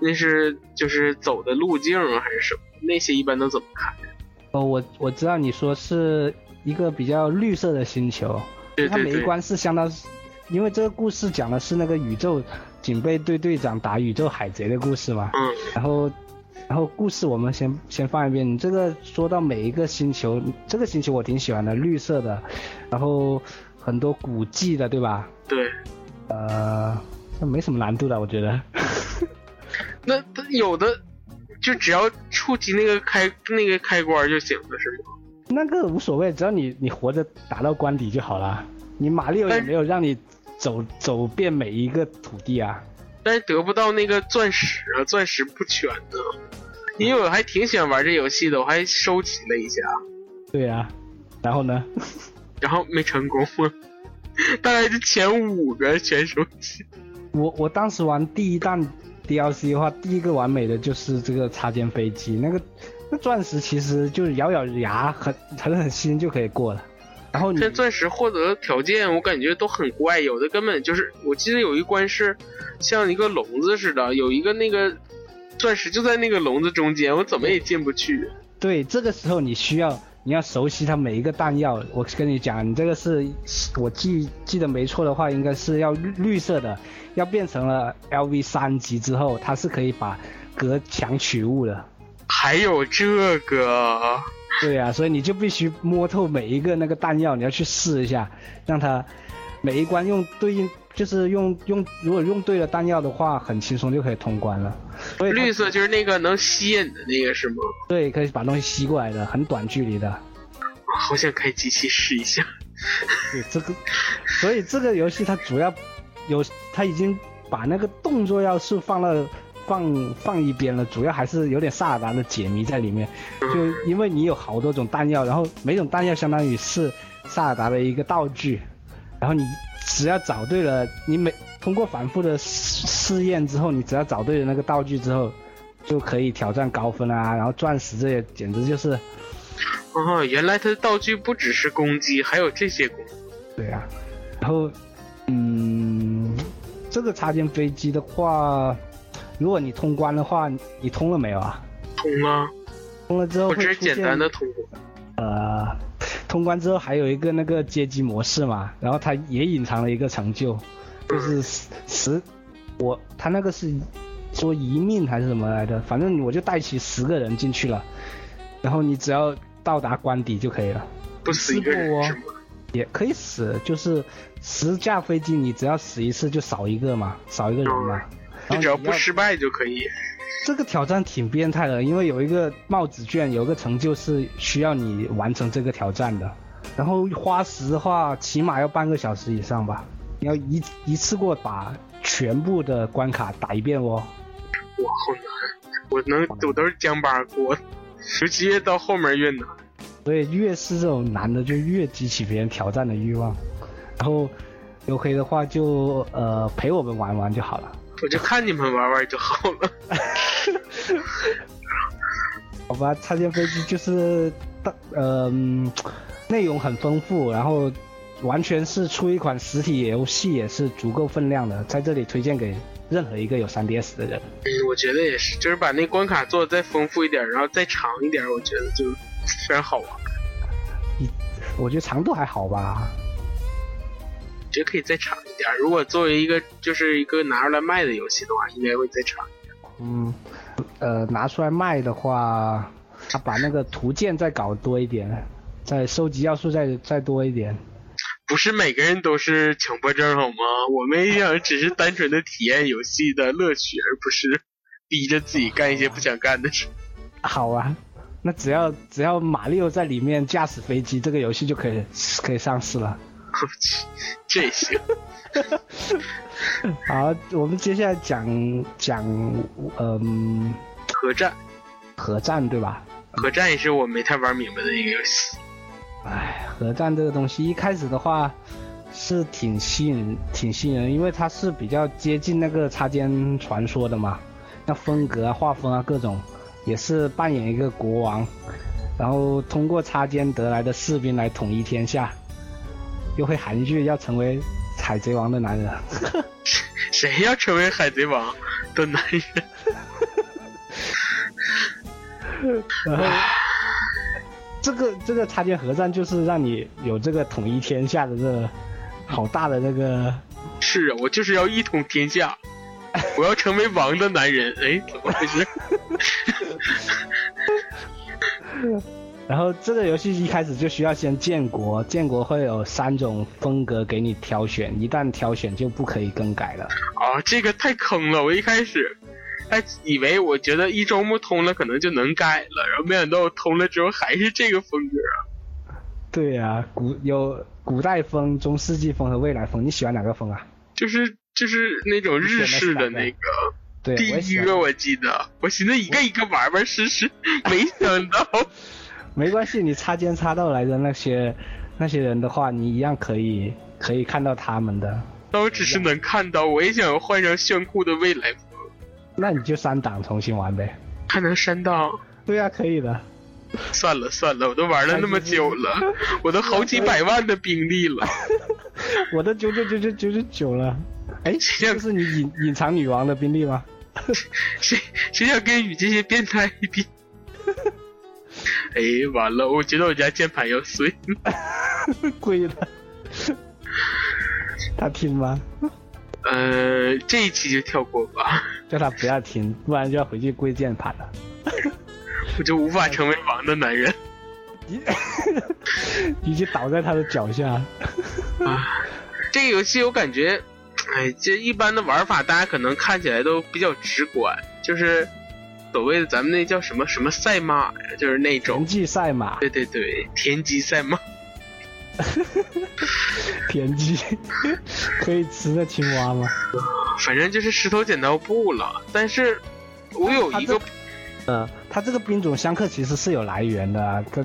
那是就是走的路径还是什么？那些一般都怎么看？哦，我我知道你说是一个比较绿色的星球，它对对对。每一关是相当，因为这个故事讲的是那个宇宙警备队队长打宇宙海贼的故事嘛。嗯，然后，然后故事我们先先放一遍。你这个说到每一个星球，这个星球我挺喜欢的，绿色的，然后很多古迹的，对吧？对。呃，那没什么难度的，我觉得。那它有的就只要触及那个开那个开关就行了，是吗？那个无所谓，只要你你活着打到关底就好了。你马里奥也没有让你走走遍每一个土地啊。但是得不到那个钻石啊，钻石不全呢。因为我还挺喜欢玩这游戏的，我还收集了一下，对啊，然后呢？然后没成功，大概是前五个全收集。我我当时玩第一弹 DLC 的话，第一个完美的就是这个插肩飞机，那个那 钻石其实就是咬咬牙狠狠狠心就可以过了。然后你这钻石获得条件我感觉都很怪，有的根本就是，我记得有一关是像一个笼子似的，有一个那个钻石就在那个笼子中间，我怎么也进不去。对这个时候你需要你要熟悉它每一个弹药。我跟你讲，你这个是我记记得没错的话，应该是要绿绿色的，要变成了 LV 三级之后，它是可以把隔墙取物的。还有这个，对呀、所以你就必须摸透每一个那个弹药，你要去试一下，让它每一关用对应，就是用用，如果用对了弹药的话，很轻松就可以通关了。所以绿色就是那个能吸引的那个是吗？对，可以把东西吸过来的，很短距离的。我好想开机器试一下。对这个，所以这个游戏它主要有，它已经把那个动作要素放了。放放一边了，主要还是有点萨尔达的解谜在里面，就因为你有好多种弹药，然后每种弹药相当于是萨尔达的一个道具，然后你只要找对了，你每通过反复的试试验之后，你只要找对了那个道具之后，就可以挑战高分啊，然后钻石这些简直就是，哦，原来它的道具不只是攻击，还有这些功能。对啊，然后嗯，这个插件飞机的话，如果你通关的话，你通了没有啊？通了，通了之后我只是会简单的通过。呃，通关之后还有一个那个接机模式嘛，然后它也隐藏了一个成就，就是十十，我他那个是说一命还是什么来着，反正我就带起十个人进去了，然后你只要到达关底就可以了，不死一个人？也可以死，就是十架飞机你只要死一次就少一个嘛，少一个人嘛，你只要不失败就可以。这个挑战挺变态的，因为有一个帽子卷，有一个成就是需要你完成这个挑战的，然后花时的话，起码要半个小时以上吧。你要一一次过把全部的关卡打一遍哦。哇，好难！我能，我都是将巴过，尤其越到后面越难。所以越是这种难的，就越激起别人挑战的欲望。然后有可以的话，就呃陪我们玩玩就好了。我就看你们玩玩就好了。好吧，插件飞机就是大，嗯、内容很丰富，然后完全是出一款实体游戏也是足够分量的，在这里推荐给任何一个有 3DS 的人。嗯，我觉得也是，就是把那关卡做的再丰富一点，然后再长一点，我觉得就非常好玩。我觉得长度还好吧，我觉得可以再长一点。如果作为一个就是一个拿出来卖的游戏的话，应该会再长一点。嗯，呃，拿出来卖的话，他把那个图鉴再搞多一点，再收集要素再再多一点。不是每个人都是强迫症好吗？我们想只是单纯的体验游戏的乐趣，而不是逼着自己干一些不想干的事。好啊，那只要只要马里奥在里面驾驶飞机，这个游戏就可以可以上市了。这也行。好，我们接下来讲讲嗯核战，核战对吧？核战也是我没太玩明白的一个游戏。哎，核战这个东西一开始的话是挺吸引挺吸引人，因为它是比较接近那个插肩传说的嘛，那风格啊、画风啊各种，也是扮演一个国王，然后通过插肩得来的士兵来统一天下，又会喊一句要成为海贼王的男人。谁要成为海贼王的男人？然 后，这个这个擦肩合战就是让你有这个统一天下的这个好大的那个，是啊，我就是要一统天下，我要成为王的男人。哎，怎么回事？然后这个游戏一开始就需要先建国，建国会有三种风格给你挑选，一旦挑选就不可以更改了。啊，这个太坑了！我一开始还以为我觉得一周目通了可能就能改了，然后没想到我通了之后还是这个风格啊。对呀、古有古代风、中世纪风和未来风，你喜欢哪个风啊？就是就是那种日式的那个对，第一个，我记得，我寻思一个一个玩玩试试，没想到没关系，你擦肩擦到来的那些那些人的话，你一样可以可以看到他们的。我只是能看到，我也想换上炫酷的未来风，那你就删档重新玩呗。还能删到。对呀、可以的。算了算了，我都玩了那么久了，我都好几百万的兵力了。我都九九九九九九九了。哎，谁想是你隐隐藏女王的兵力吗？谁谁想跟与这些变态比？哎，完了，我觉得我家键盘要碎。贵了。他听吗？呃，这一期就跳过吧，叫他不要听，不然就要回去跪键盘了。我就无法成为王的男人。已经倒在他的脚下。啊，这个游戏我感觉，哎，这一般的玩法大家可能看起来都比较直观，就是所谓的咱们那叫什么什么赛马呀，就是那种田，忌赛马，对对对，田忌赛马。田忌可以吃的青蛙吗？反正就是石头剪刀布了。但是我有一个嗯，呃，它这个兵种相克其实是有来源的啊，它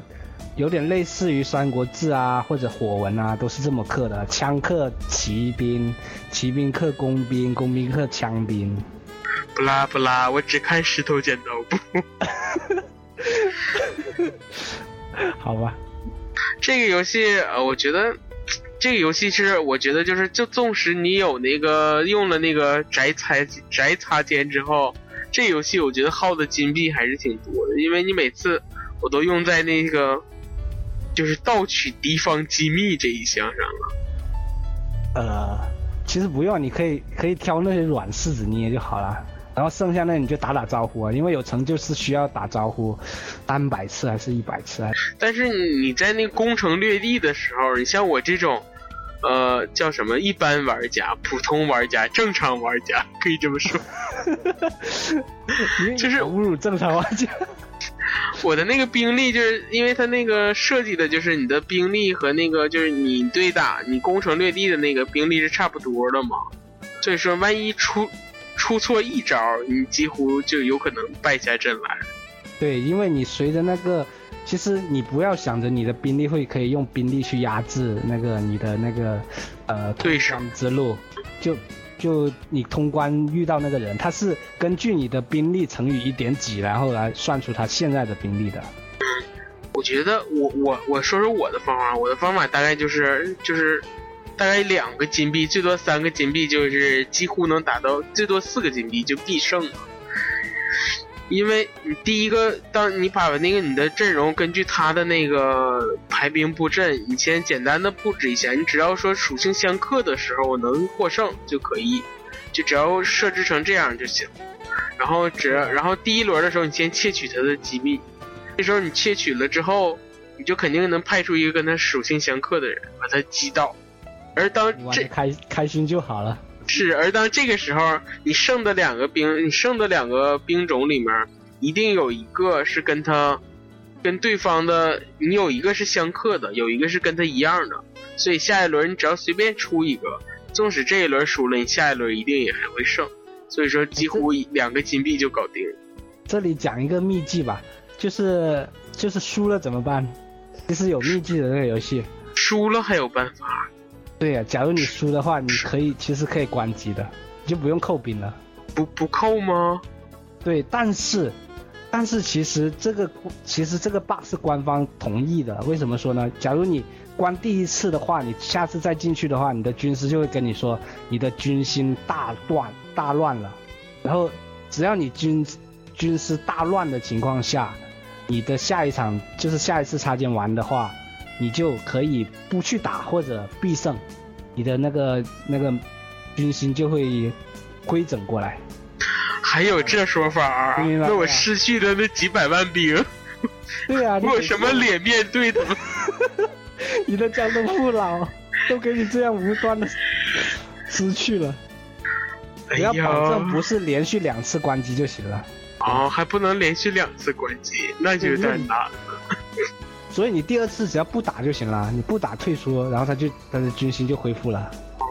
有点类似于《三国志》啊或者火文啊，都是这么克的。枪克骑兵，骑兵克工兵，工兵克枪兵。不拉不拉，我只看石头剪刀布。好吧，这个游戏，呃，我觉得这个游戏是，我觉得就是，就纵使你有那个用了那个宅擦宅擦肩之后，这游戏我觉得耗的金币还是挺多的，因为你每次我都用在那个就是盗取敌方机密这一项上了。呃，其实不用，你可以可以挑那些软柿子捏就好了。然后剩下那你就打打招呼啊，因为有成就是需要打招呼，单百次还是一百次啊？但是你在那个攻城略地的时候，你像我这种呃，叫什么？一般玩家、普通玩家、正常玩家，可以这么说。就是侮辱正常玩家。我的那个兵力，就是因为它那个设计的，就是你的兵力和那个就是你对打你攻城略地的那个兵力是差不多的嘛。所以说，万一出出错一招，你几乎就有可能败下阵来。对，因为你随着那个，其实你不要想着你的兵力会可以用兵力去压制那个你的那个呃对上之路，就。就你通关遇到那个人，他是根据你的兵力乘以一点几，然后来算出他现在的兵力的。我觉得我我我说说我的方法，我的方法大概就是就是大概两个金币，最多三个金币，就是几乎能打到最多四个金币就必胜了。因为你第一个，当你把那个你的阵容根据他的那个排兵布阵，你先简单的布置一下，你只要说属性相克的时候能获胜就可以，就只要设置成这样就行。然后只要，然后第一轮的时候你先窃取他的机密，这时候你窃取了之后，你就肯定能派出一个跟他属性相克的人把他击倒。而当这开开心就好了。是，而当这个时候，你剩的两个兵，你剩的两个兵种里面，一定有一个是跟他，跟对方的，你有一个是相克的，有一个是跟他一样的，所以下一轮你只要随便出一个，纵使这一轮输了，你下一轮一定也还会胜。所以说，几乎两个金币就搞定。这里讲一个秘技吧，就是就是输了怎么办？其实有秘技的那个游戏，输了还有办法。对呀，假如你输的话，你可以其实可以关机的，就不用扣兵了。不不扣吗？对，但是但是其实这个其实这个 bug 是官方同意的。为什么说呢？假如你关第一次的话，你下次再进去的话，你的军师就会跟你说你的军心大乱大乱了。然后只要你军军师大乱的情况下，你的下一场就是下一次插件玩的话。你就可以不去打或者必胜，你的那个那个军心就会规整过来。还有这说法？那我失去的那几百万兵，对呀，我有什么脸面对他们？你的江东父老都给你这样无端的失去了。只要保证不是连续两次关机就行了。哦，还不能连续两次关机，那就有点难了。所以你第二次只要不打就行了，你不打退出，然后他就他的军心就恢复了。哦，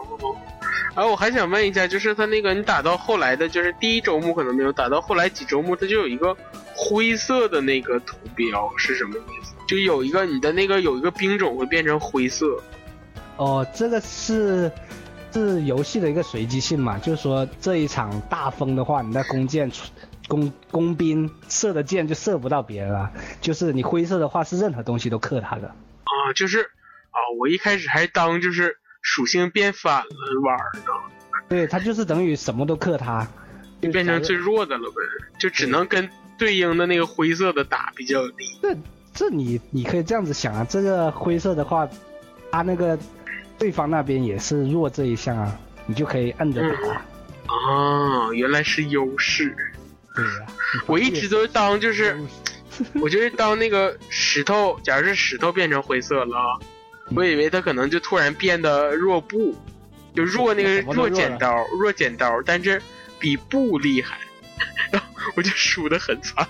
啊，我还想问一下，就是他那个你打到后来的，就是第一周目可能没有，打到后来几周目，他就有一个灰色的那个图标是什么意思？就有一个你的那个有一个兵种会变成灰色。哦，这个是是游戏的一个随机性嘛？就是说这一场大风的话，你的弓箭。工工兵射的箭就射不到别人了，就是你灰色的话是任何东西都克他的。啊，就是啊，我一开始还当就是属性变反了玩呢。对他就是等于什么都克他，就变成最弱的了呗，就只能跟对应的那个灰色的打比较低。这这你你可以这样子想啊，这个灰色的话，他那个对方那边也是弱这一项啊，你就可以摁着打。啊，原来是优势。对呀，我一直都当就是，我就是当那个石头，假如是石头变成灰色了，我以为他可能就突然变得弱布，就弱那个弱剪刀，弱剪刀，但是比布厉害，然后我就输的很惨。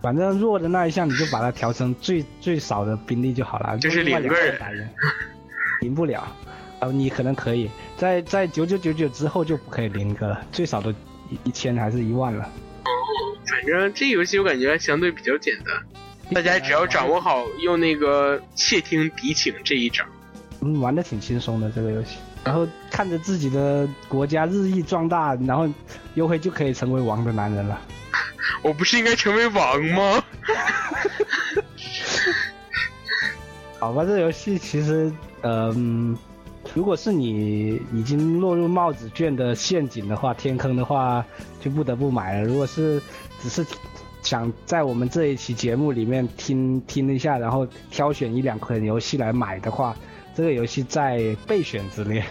反正弱的那一项你就把它调成最最少的兵力就好了，就是两个人，赢不了，哦，你可能可以在在九九九九之后就不可以零个了，最少的。一千还是一万了？反正这游戏我感觉相对比较简单，大家只要掌握好用那个窃听敌情这一招，嗯，玩的挺轻松的这个游戏。然后看着自己的国家日益壮大，然后优惠就可以成为王的男人了。我不是应该成为王吗？好吧，这游戏其实，嗯。如果是你已经落入帽子卷的陷阱的话，天坑的话，就不得不买了。如果是只是想在我们这一期节目里面听听一下，然后挑选一两款游戏来买的话，这个游戏在备选之列。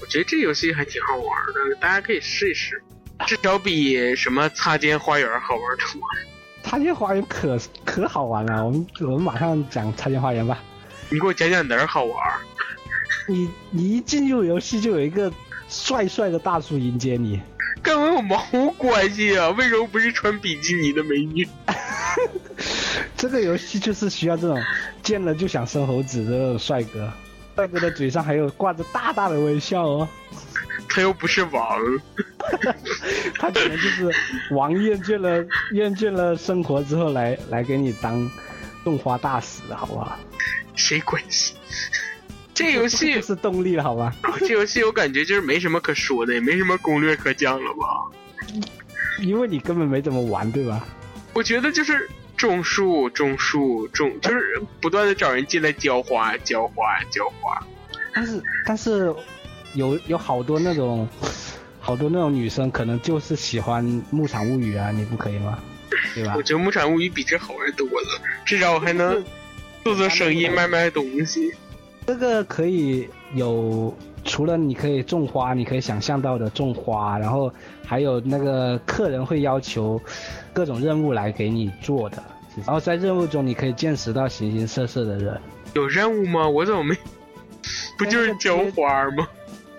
我觉得这游戏还挺好玩的，大家可以试一试，至少比什么擦肩花园好玩多了。擦肩花园可可好玩了，我们我们马上讲擦肩花园吧。你给我讲讲哪儿好玩儿？你你一进入游戏就有一个帅帅的大叔迎接你，跟我有毛关系啊？为什么不是穿比基尼的美女？这个游戏就是需要这种见了就想生猴子的帅哥，帅哥的嘴上还有挂着大大的微笑哦。他又不是王，他可能就是王厌倦了厌倦了生活之后来来给你当种花大使，好不好？谁关系？这游戏就 是动力了，好吧？这游戏我感觉就是没什么可说的，也没什么攻略可讲了吧？因为你根本没怎么玩，对吧？我觉得就是种树、种树、种，就是不断的找人进来浇花、浇花、浇花。但是但是有有好多那种好多那种女生可能就是喜欢《牧场物语》啊，你不可以吗？对吧我？觉得《牧场物语》比这好玩多了，至少我还能做做生意、卖卖东西。这个可以有，除了你可以种花，你可以想象到的种花，然后还有那个客人会要求各种任务来给你做的，然后在任务中你可以见识到形形色色的人。有任务吗？我怎么没？不就是浇花吗？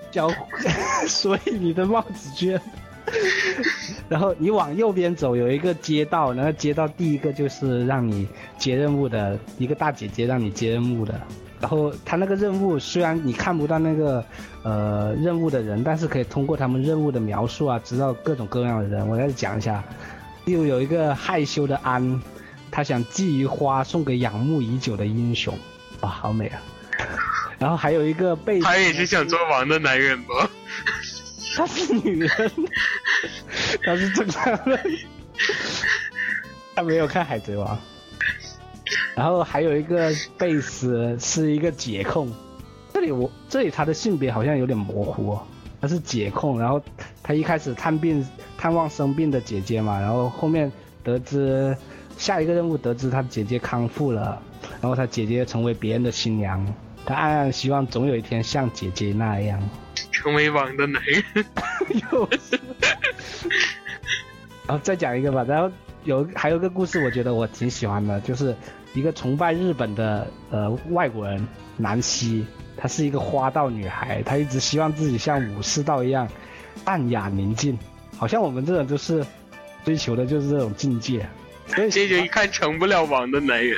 浇，所以你的帽子居然。然后你往右边走，有一个街道，然后街道第一个就是让你接任务的一个大姐姐让你接任务的。然后他那个任务虽然你看不到那个呃任务的人，但是可以通过他们任务的描述啊，知道各种各样的人。我再讲一下，例如有一个害羞的安，他想寄一花送给仰慕已久的英雄，哇，好美啊！然后还有一个被他也是想做王的男人吗？他是女人，他是正常人。他没有看《海贼王》，然后还有一个贝斯是一个解控，这里我这里他的性别好像有点模糊哦，他是解控，然后他一开始探病探望生病的姐姐嘛，然后后面得知下一个任务得知他姐姐康复了，然后他姐姐成为别人的新娘，他暗暗希望总有一天像姐姐那样。成为王的男人，又是，然后再讲一个吧。然后有还有个故事，我觉得我挺喜欢的，就是一个崇拜日本的呃外国人南希，她是一个花道女孩，她一直希望自己像武士道一样淡雅宁静，好像我们这种就是追求的就是这种境界。所 以这就一看成不了王的男人。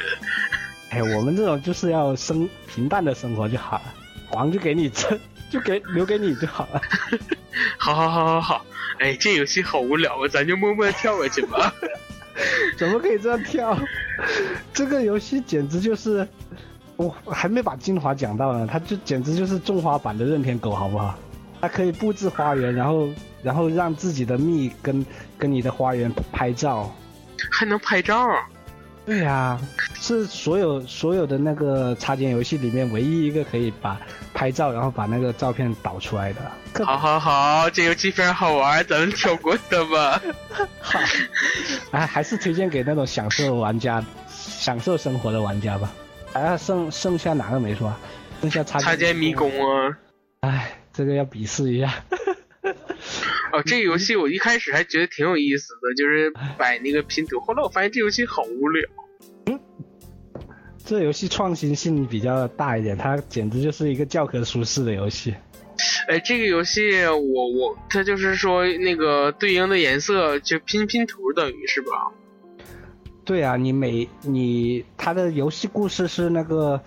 哎，我们这种就是要生平淡的生活就好了，王就给你这，就给留给你就好了。好好好好好，哎，这游戏好无聊啊，咱就默默跳过去吧。怎么可以这样跳？这个游戏简直就是，我还没把精华讲到呢，它就简直就是种花版的任天狗，好不好？它可以布置花园，然后然后让自己的蜜跟跟你的花园拍照。还能拍照？对呀、是所有所有的那个插件游戏里面唯一一个可以把拍照，然后把那个照片导出来的。好好好，这游戏非常好玩，咱们跳过的吧。好，哎，还是推荐给那种享受玩家、享受生活的玩家吧。哎，剩剩下哪个没说啊？剩下插插件迷宫啊！哎，这个要比试一下。哦，这个游戏我一开始还觉得挺有意思的，就是摆那个拼图。后来我发现这游戏好无聊。嗯这游戏创新性比较大一点，它简直就是一个教科书式的游戏。哎，这个游戏我我它就是说那个对应的颜色就拼拼图等于是吧？对啊，你每你它的游戏故事是那个，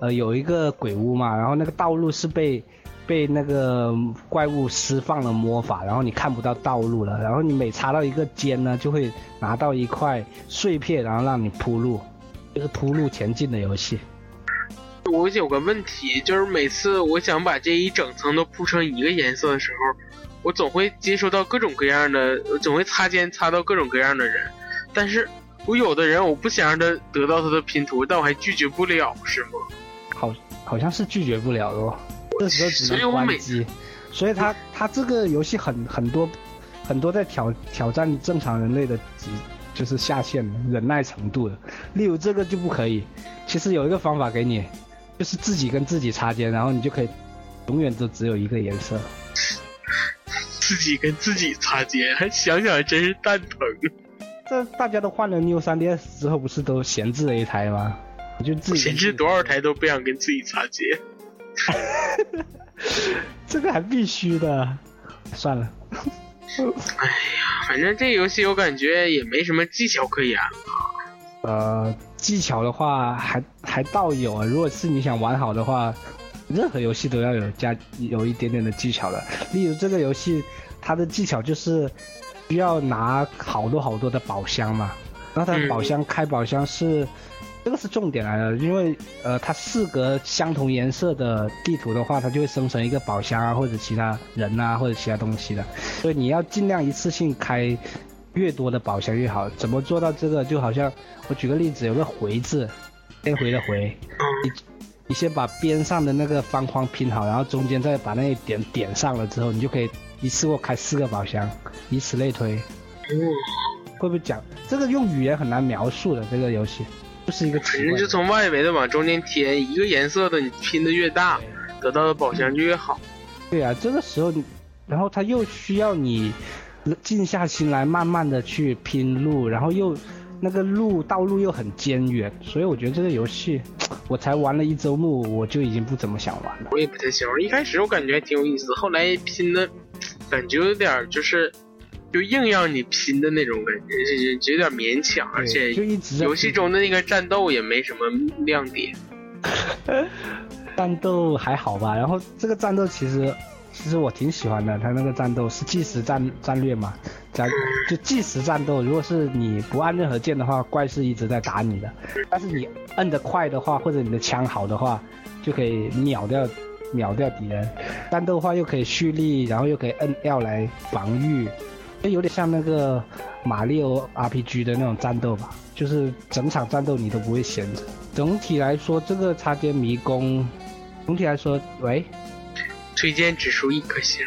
呃，有一个鬼屋嘛，然后那个道路是被被那个怪物释放了魔法，然后你看不到道路了，然后你每擦到一个尖呢，就会拿到一块碎片，然后让你铺路，就是铺路前进的游戏。我有个问题，就是每次我想把这一整层都铺成一个颜色的时候，我总会接收到各种各样的，总会擦肩擦到各种各样的人，但是我有的人我不想让他得到他的拼图，但我还拒绝不了，是吗？好，好像是拒绝不了的哦，这时候只能关机。所以它它这个游戏很很多很多在挑挑战正常人类的极就是下限忍耐程度的，例如这个就不可以。其实有一个方法给你，就是自己跟自己擦肩，然后你就可以永远都只有一个颜色。自己跟自己擦肩，还想想真是蛋疼。这大家都换了 New 3DS 之后，不是都闲置了一台吗？我就自己闲置多少台都不想跟自己擦肩。这个还必须的，算了。哎呀反正这游戏我感觉也没什么技巧可言。呃，技巧的话还还倒有啊，如果是你想玩好的话，任何游戏都要有加有一点点的技巧的。例如这个游戏，它的技巧就是需要拿好多好多的宝箱嘛，那它的宝箱开宝箱是。这个是重点来了，因为呃，它四格相同颜色的地图的话，它就会生成一个宝箱啊，或者其他人啊，或者其他东西的，所以你要尽量一次性开越多的宝箱越好。怎么做到这个？就好像我举个例子，有个回字，先回的回，你你先把边上的那个方框拼好，然后中间再把那一点点上了之后，你就可以一次过开四个宝箱，以此类推。会不会讲这个用语言很难描述的这个游戏？就是一个，反正就从外围的往中间填，一个颜色的你拼的越大，得到的宝箱就越好。对啊，这个时候，然后他又需要你静下心来，慢慢的去拼路，然后又那个路道路又很艰远，所以我觉得这个游戏，我才玩了一周目，我就已经不怎么想玩了。我也不太喜欢，一开始我感觉还挺有意思，后来拼的感觉有点就是。就硬让你拼的那种感觉，就有点勉强，而且游戏中的那个战斗也没什么亮点。战斗还好吧，然后这个战斗其实其实我挺喜欢的，他那个战斗是计时战战略嘛，战就计时战斗。如果是你不按任何键的话，怪是一直在打你的；但是你摁得快的话，或者你的枪好的话，就可以秒掉秒掉敌人。战斗的话又可以蓄力，然后又可以摁 L 来防御。有点像那个马里奥 RPG 的那种战斗吧，就是整场战斗你都不会闲着。总体来说，这个插件迷宫，总体来说，喂，推荐指数一颗星。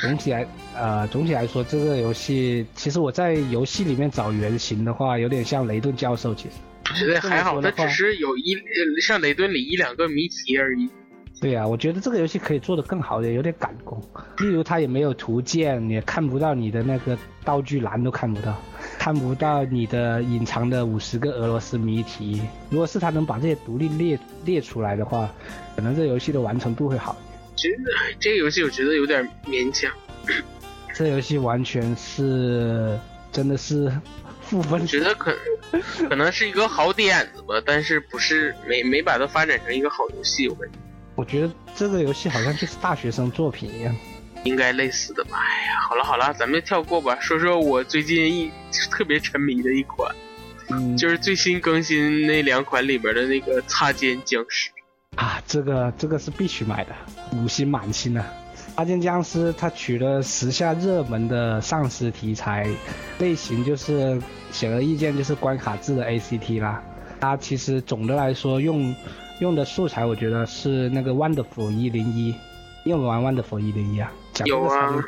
总体来，呃，总体来说，这个游戏其实我在游戏里面找原型的话，有点像雷顿教授。其实我觉得还好，它只是有一像雷顿里一两个谜题而已。对呀，我觉得这个游戏可以做得更好的，有点赶工。例如，它也没有图鉴，也看不到你的那个道具栏都看不到，看不到你的隐藏的五十个俄罗斯谜题。如果是他能把这些独立列列出来的话，可能这游戏的完成度会好一点。真的，这个游戏我觉得有点勉强。这游戏完全是，真的是负分。我觉得可可能是一个好点子吧，但是不是没没把它发展成一个好游戏，我感觉。我觉得这个游戏好像就是大学生作品一样，应该类似的吧。哎呀，好了好了，咱们跳过吧，说说我最近一特别沉迷的一款，嗯，就是最新更新那两款里边的那个擦肩僵尸啊，这个这个是必须买的，五星满星啊！擦肩僵尸它取了时下热门的丧尸题材类型，就是显而易见就是关卡制的 ACT 啦。它其实总的来说用。用的素材我觉得是那个 Wonderful 一零一，你有玩 Wonderful 一零一啊？有啊。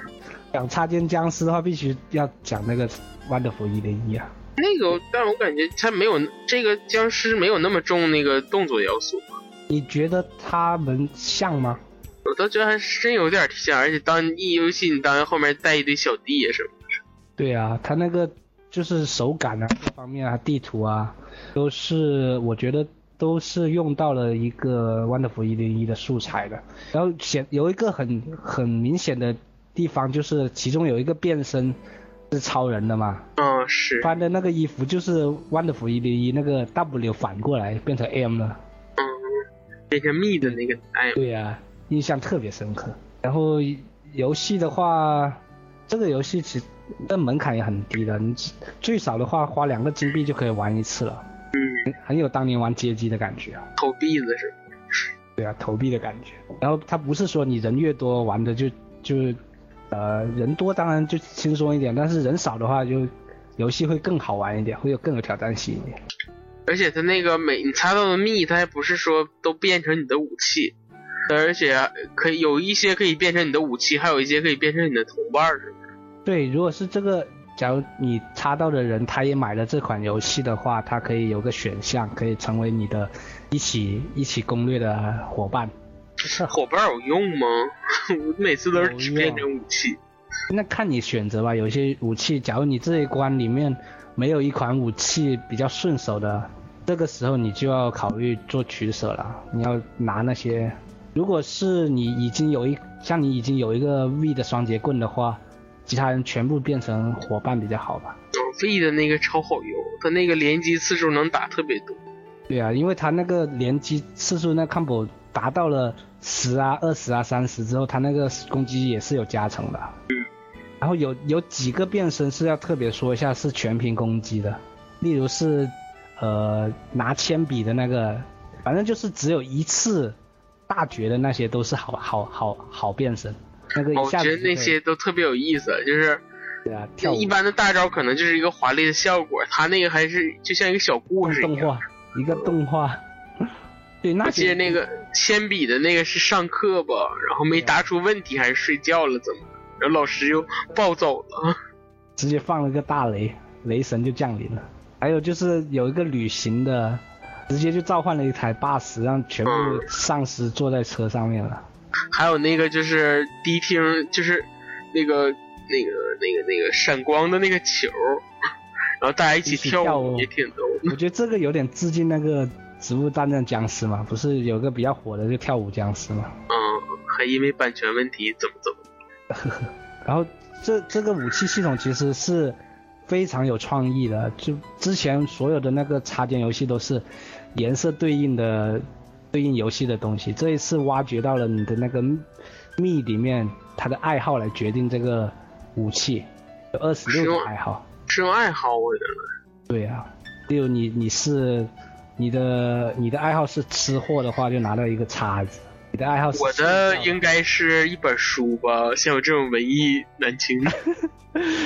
讲插件僵尸的话，必须要讲那个 Wonderful 一零一啊。那个，但我感觉它没有这个僵尸没有那么重那个动作要素。你觉得他们像吗？我倒觉得还真有点像，而且当一游戏，你当然后面带一堆小弟什么的。对啊，他那个就是手感啊，各方面啊，地图啊，都是我觉得。都是用到了一个 Wonderful 一零一的素材的，然后显有一个很很明显的地方，就是其中有一个变身是超人的嘛，嗯是，穿的那个衣服就是 Wonderful 一零一那个 W 反过来变成 M 了，嗯，变成 Me 的那个 M，对呀，印象特别深刻。然后游戏的话，这个游戏其实门槛也很低的，你最少的话花两个金币就可以玩一次了。嗯，很有当年玩街机的感觉啊，投币子是对啊，投币的感觉。然后它不是说你人越多玩的就就，呃，人多当然就轻松一点，但是人少的话就游戏会更好玩一点，会有更有挑战性一点。而且它那个每你猜到的蜜，它还不是说都变成你的武器，而且可以有一些可以变成你的武器，还有一些可以变成你的同伴是对，如果是这个。假如你插到的人他也买了这款游戏的话，他可以有个选项，可以成为你的一起一起攻略的伙伴是。伙伴有用吗？我 每次都是只变成武器。那看你选择吧，有些武器，假如你这一关里面没有一款武器比较顺手的，这个时候你就要考虑做取舍了，你要拿那些，如果是你已经有一像你已经有一个 V 的双节棍的话，其他人全部变成伙伴比较好吧？哦，V 的那个超好用，他那个连击次数能打特别多。对啊，因为他那个连击次数那 combo 达到了十啊、二十啊、三十之后，他那个攻击也是有加成的。嗯。然后有有几个变身是要特别说一下，是全屏攻击的，例如是呃拿铅笔的那个，反正就是只有一次大绝的那些都是好好好好变身。那个一哦我觉得那些都特别有意思，就是对啊，跳一般的大招可能就是一个华丽的效果，他那个还是就像一个小故事一样。动画一个动画。对，那我记得些那个铅笔的那个是上课吧，然后没答出问题还是睡觉了怎么？然后老师又暴走了。直接放了个大雷，雷神就降临了。还有就是有一个旅行的，直接就召唤了一台 bus，让全部嗯丧尸坐在车上面了。还有那个就是迪厅，就是那个那个那个那个闪光的那个球，然后大家一起跳跳舞也挺逗。我觉得这个有点致敬那个《植物大战僵尸》嘛，不是有个比较火的就跳舞僵尸嘛？嗯，还因为版权问题怎么怎么。然后这这个武器系统其实是非常有创意的，就之前所有的那个插件游戏都是颜色对应的对应游戏的东西，这一次挖掘到了你的那个密里面他的爱好来决定这个武器，有二十六是吗个爱好。是用爱好我觉得。对啊，例如你你是你的你的爱好是吃货的话，就拿到一个叉子；你的爱好是我的应该是一本书吧，像我这种文艺男青。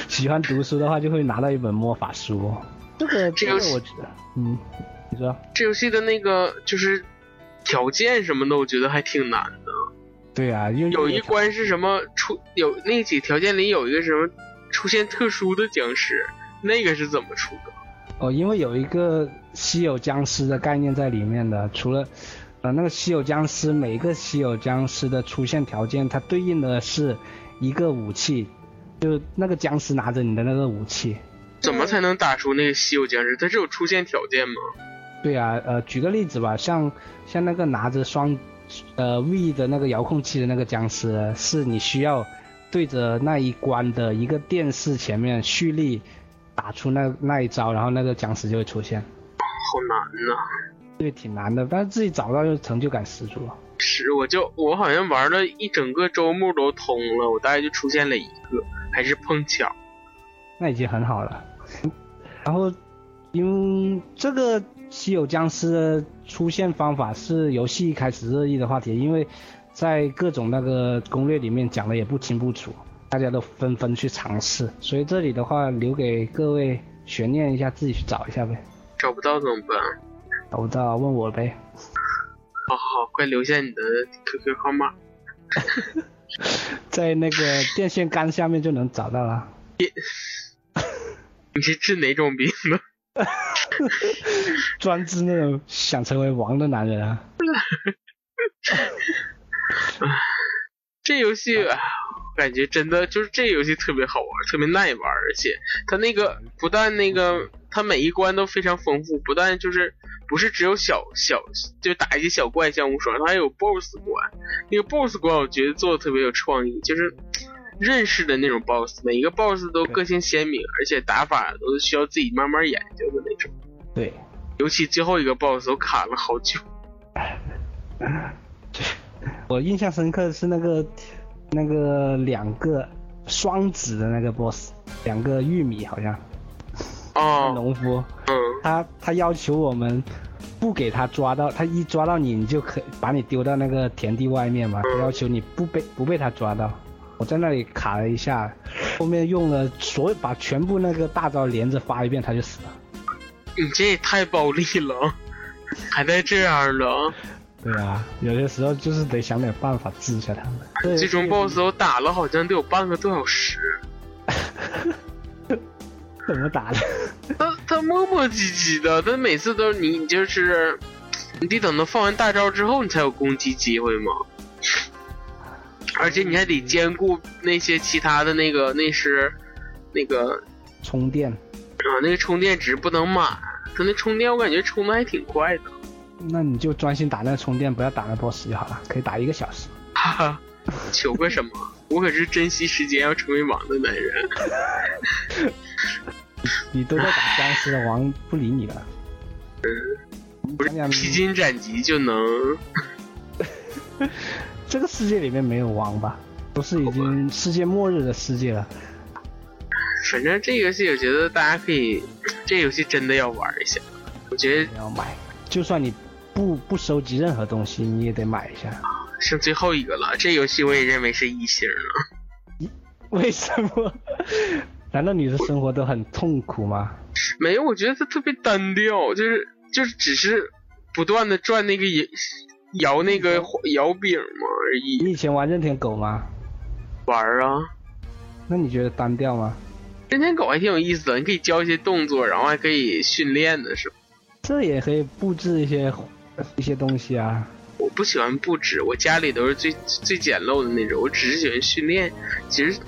喜欢读书的话，就会拿到一本魔法书。这个这这个我觉得，嗯，你说这游戏的那个就是条件什么的，我觉得还挺难的。对啊，因为有一关是什么出有那几条件里有一个什么出现特殊的僵尸，那个是怎么出的？哦，因为有一个稀有僵尸的概念在里面的，除了呃那个稀有僵尸，每一个稀有僵尸的出现条件，它对应的是一个武器，就那个僵尸拿着你的那个武器。怎么才能打出那个稀有僵尸？它是有出现条件吗？对啊，呃，举个例子吧，像像那个拿着双呃 V 的那个遥控器的那个僵尸，是你需要对着那一关的一个电视前面蓄力打出那那一招，然后那个僵尸就会出现。好难呐、对，挺难的，但是自己找到就成就感十足。是，我就我好像玩了一整个周末都通了，我大概就出现了一个，还是碰巧。那已经很好了。然后，因为这个稀有僵尸的出现方法是游戏一开始热议的话题，因为在各种那个攻略里面讲的也不清不楚，大家都纷纷去尝试，所以这里的话留给各位悬念一下，自己去找一下呗。找不到怎么办？找不到问我呗。好好好，快留下你的 QQ 号码。在那个电线杆下面就能找到了。你是治哪种病的？专治那种想成为王的男人啊！这游戏啊，感觉真的就是这游戏特别好玩，特别耐玩，而且它那个不但那个它每一关都非常丰富，不但就是不是只有小小就打一些小怪像无双，它还有 BOSS 关。那个 BOSS 关我觉得做的特别有创意，就是认识的那种 BOSS，每一个 BOSS 都个性鲜明，而且打法都是需要自己慢慢研究的那种。对，尤其最后一个 BOSS 我卡了好久。我印象深刻的是那个那个两个双子的那个 boss，两个玉米好像哦，农夫，嗯，他他要求我们不给他抓到，他一抓到你，你就可把你丢到那个田地外面嘛，他要求你不被不被他抓到。我在那里卡了一下，后面用了所有把全部那个大招连着发一遍，他就死了。你这也太暴力了，还带这样的。对啊，有些时候就是得想点办法治一下他们。对最终 BOSS 我打了好像得有半个多小时，怎么打的？他他磨磨唧唧的，他每次都是你就是，你得等他放完大招之后，你才有攻击机会嘛。而且你还得兼顾那些其他的那个那是那个充电，啊那个充电值不能满，它那充电我感觉充的还挺快的。那你就专心打那个充电，不要打那 BOSS 就好了，可以打一个小时。哈哈，求个什么？我可是珍惜时间要成为王的男人。你都在打僵尸了，王不理你了。不是披荆斩棘就能？这个世界里面没有王吧？不是已经世界末日的世界了。反正这游戏我觉得大家可以，这游戏真的要玩一下。我觉得要买，就算你不不收集任何东西，你也得买一下。剩最后一个了，这游戏我也认为是一星了。为什么？难道你的生活都很痛苦吗？没有，我觉得它特别单调，就是就是只是不断的转那个摇摇那个摇柄嘛而已。你以前玩任天狗吗？玩啊。那你觉得单调吗？任天狗还挺有意思的，你可以教一些动作，然后还可以训练的是吧？这也可以布置一些一些东西啊。我不喜欢布置，我家里都是最最简陋的那种，我只是喜欢训练。其实，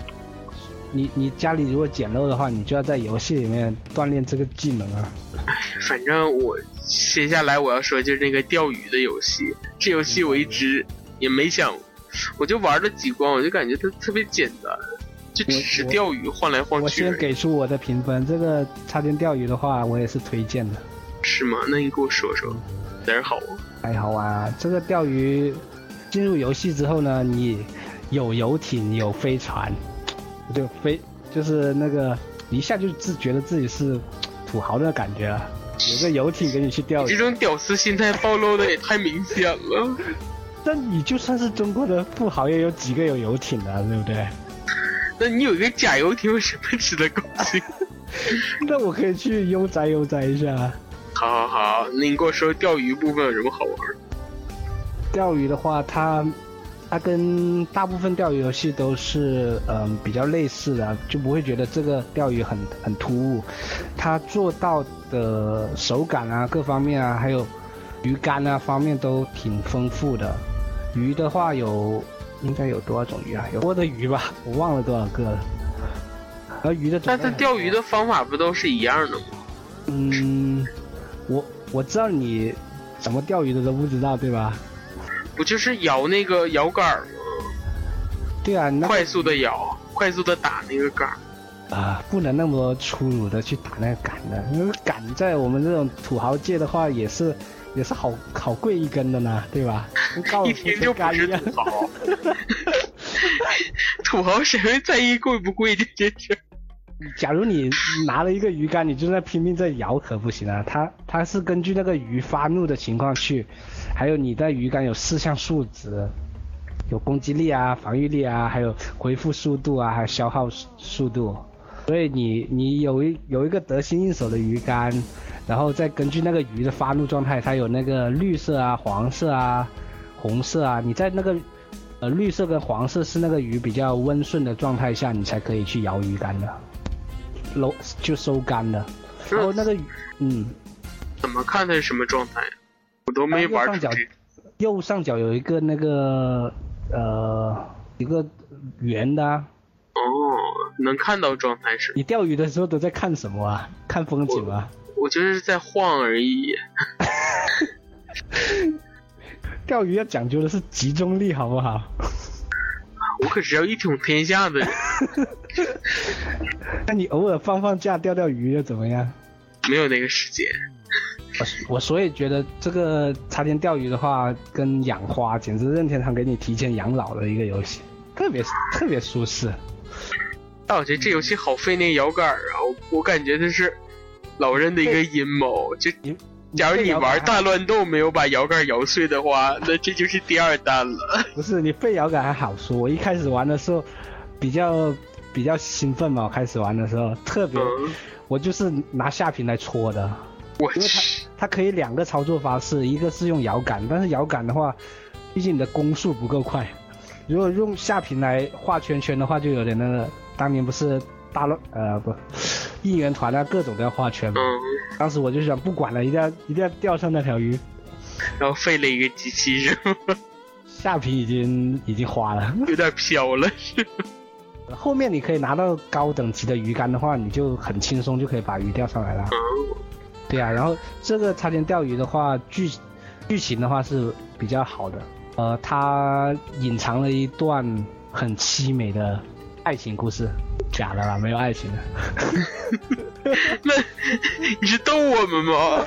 你你家里如果简陋的话，你就要在游戏里面锻炼这个技能啊。哎，反正我接下来我要说就是那个钓鱼的游戏，这游戏我一直也没想，我就玩了几关，我就感觉它特别简单。就只是钓鱼晃来晃去。我先给出我的评分，这个插件钓鱼的话，我也是推荐的。是吗？那你给我说说，哪儿好啊？还好啊，这个钓鱼进入游戏之后呢，你有游艇，有飞船，就飞就是那个一下就自觉得自己是土豪的感觉了。有个游艇给你去钓鱼，这种屌丝心态暴露的也太明显了。但你就算是中国的富豪，也有几个有游艇的，对不对？那你有一个假游艇，有什么值得高兴？那我可以去悠哉悠哉一下。好好好，那你给我说钓鱼部分有什么好玩？钓鱼的话，它它跟大部分钓鱼游戏都是嗯比较类似的，就不会觉得这个钓鱼很很突兀。它做到的手感啊，各方面啊，还有鱼竿啊方面都挺丰富的。鱼的话有。应该有多少种鱼啊？有多的鱼吧，我忘了多少个了。而鱼的，但是钓鱼的方法不都是一样的吗？嗯，我我知道你怎么钓鱼的都不知道对吧？不就是摇那个摇杆吗？对啊，快速的摇，快速的打那个杆。啊，不能那么粗鲁的去打那个杆的，因为杆在我们这种土豪界的话也是。也是好好贵一根的呢，对吧？一听就不是土豪。土豪谁会在意贵不贵这件事？假如你拿了一个鱼竿，你就在拼命在摇，可不行啊！它它是根据那个鱼发怒的情况去，还有你的鱼竿有四项数值，有攻击力啊、防御力啊，还有回复速度啊，还有消耗速度。所以你你有一有一个得心应手的鱼竿。然后再根据那个鱼的发怒状态，它有那个绿色啊、黄色啊、红色啊。你在那个呃绿色跟黄色是那个鱼比较温顺的状态下，你才可以去摇鱼竿的，搂就收干了。然后那个嗯，怎么看它是什么状态？我都没玩。右上角右上角有一个那个呃一个圆的。哦，能看到状态是？你钓鱼的时候都在看什么啊？看风景吗？我就是在晃而已。钓鱼要讲究的是集中力，好不好？我可是要一统天下的人。那你偶尔放放假钓钓鱼又怎么样？没有那个时间。我我所以觉得这个插天钓鱼的话，跟养花简直任天堂给你提前养老的一个游戏，特别特别舒适。但我觉得这游戏好费那摇杆啊，我我感觉这是。老任的一个阴谋，就假如你玩大乱斗没有把摇杆摇碎的话，那这就是第二弹了。不是你废摇杆还好说，我一开始玩的时候比较比较兴奋嘛，开始玩的时候特别，我就是拿下屏来戳的。我去，它可以两个操作方式，一个是用摇杆，但是摇杆的话，毕竟你的攻速不够快。如果用下屏来画圈圈的话，就有点那个，当年不是大乱呃不。应援团啊，各种都要画圈。嗯，当时我就想，不管了，一定要一定要钓上那条鱼。然后废了一个机器是吗？下屏已经已经花了，有点飘了。后面你可以拿到高等级的鱼竿的话，你就很轻松就可以把鱼钓上来了。对啊，然后这个插肩钓鱼的话，剧剧情的话是比较好的，呃，它隐藏了一段很凄美的爱情故事，假的啦，没有爱情的。那你是逗我们吗？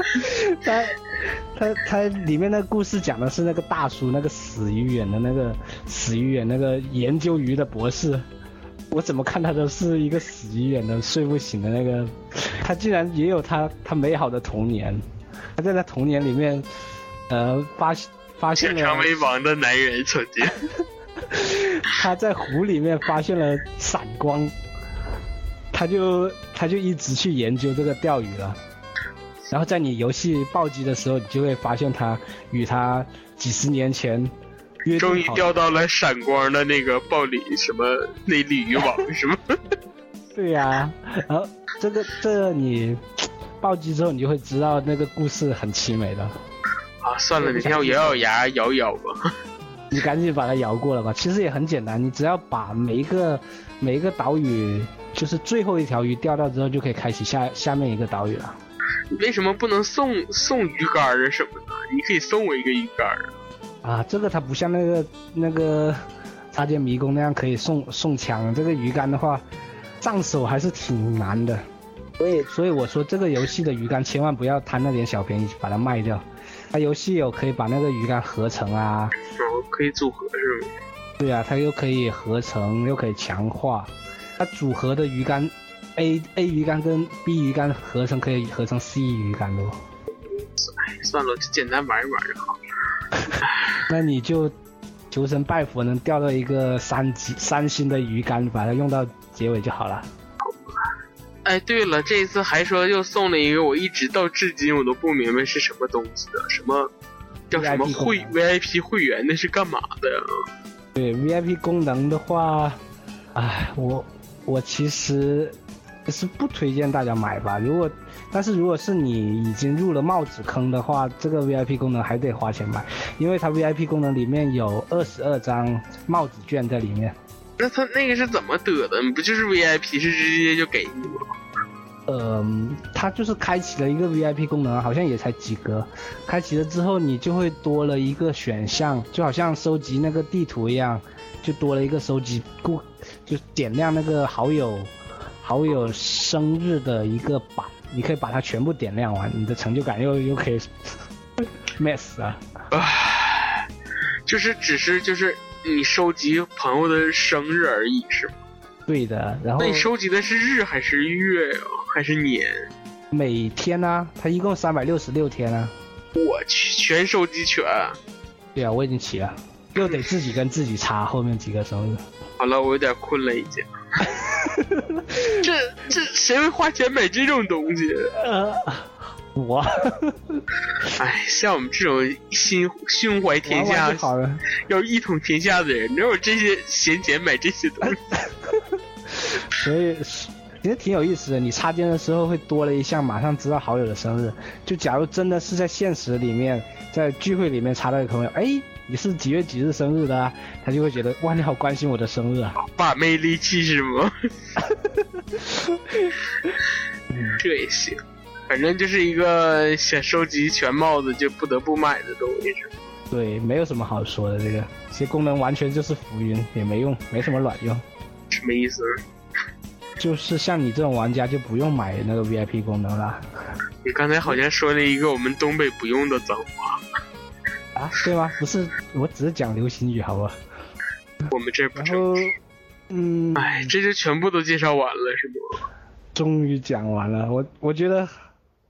他他他里面那个故事讲的是那个大叔，那个死鱼眼的那个死鱼眼那个研究鱼的博士。我怎么看他都是一个死鱼眼的睡不醒的那个，他竟然也有他他美好的童年。他在他童年里面，呃，发发现了 成为王的男人曾经，他在湖里面发现了闪光，他就他就一直去研究这个钓鱼了。然后在你游戏暴击的时候，你就会发现他与他几十年前约终于钓到了闪光的那个暴鲤什么那鲤鱼网什么？对呀、然后这个这个你暴击之后，你就会知道那个故事很凄美的。啊，算了，哪天我咬咬牙咬咬吧。你赶紧把它摇过了吧。其实也很简单，你只要把每一个每一个岛屿，就是最后一条鱼钓到之后，就可以开启下下面一个岛屿了。为什么不能送送鱼竿儿啊什么的？你可以送我一个鱼竿儿啊。啊，这个它不像那个那个插件迷宫那样可以送送枪，这个鱼竿的话，上手还是挺难的。所以所以我说这个游戏的鱼竿千万不要贪那点小便宜把它卖掉。它游戏有可以把那个鱼竿合成啊，然后可以组合是吗？对啊，它又可以合成又可以强化，它组合的鱼竿 A A 鱼竿跟 B 鱼竿合成可以合成 C 鱼竿的哦。哎，算了，就简单玩一玩就好。那你就求神拜佛，能钓到一个三级三星的鱼竿，把它用到结尾就好了。哎，对了，这一次还说又送了一个，我一直到至今我都不明白是什么东西的，什么叫什么会 VIP 会员，那是干嘛的呀？对 VIP 功能的话，哎，我我其实是不推荐大家买吧。如果但是如果是你已经入了帽子坑的话，这个 VIP 功能还得花钱买，因为它 VIP 功能里面有二十二张帽子券在里面。那他那个是怎么得的？不就是 VIP 是直接就给你吗？嗯，它就是开启了一个 VIP 功能，好像也才几格。开启了之后，你就会多了一个选项，就好像收集那个地图一样，就多了一个收集故，就点亮那个好友好友生日的一个板，你可以把它全部点亮完，你的成就感又又可以 max 啊。唉，就是只是就是你收集朋友的生日而已，是吗？对的，然后那你收集的是日还是月呀、还是年？每天呢、它一共三百六十六天啊。我去，全收集全。对啊，我已经齐了，又得自己跟自己查后面几个生日。好了，我有点困了，已经。这这谁会花钱买这种东西？呃，我 哎，像我们这种心胸怀天玩玩下就、好了。要一统天下的人，哪有这些闲钱买这些东西？所以其实挺有意思的。你插件的时候会多了一项，马上知道好友的生日。就假如真的是在现实里面，在聚会里面插到一个朋友，哎，你是几月几日生日的、啊？他就会觉得哇，你好关心我的生日啊。把妹利器是吗？这也行，反正就是一个想收集全帽子就不得不买的东西，对，没有什么好说的。这个其实功能完全就是浮云，也没用，没什么卵用。什么意思？就是像你这种玩家就不用买那个 VIP 功能了你刚才好像说了一个我们东北不用的脏话，啊？对吗？不是，我只是讲流行语，好吧？我们这不然后。，嗯，哎，这就全部都介绍完了，是不？终于讲完了，我我觉得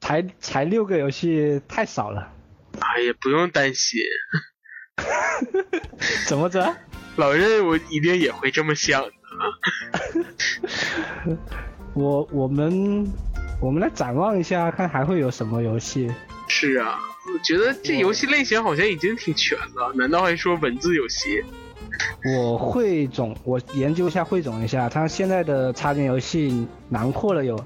才才六个游戏太少了，哎呀，不用担心，怎么着？老任我一定也会这么想的。我我们我们来展望一下，看还会有什么游戏。是啊，我觉得这游戏类型好像已经挺全了，难道还说文字游戏？我汇总，我研究一下汇总一下，它现在的插件游戏囊括了有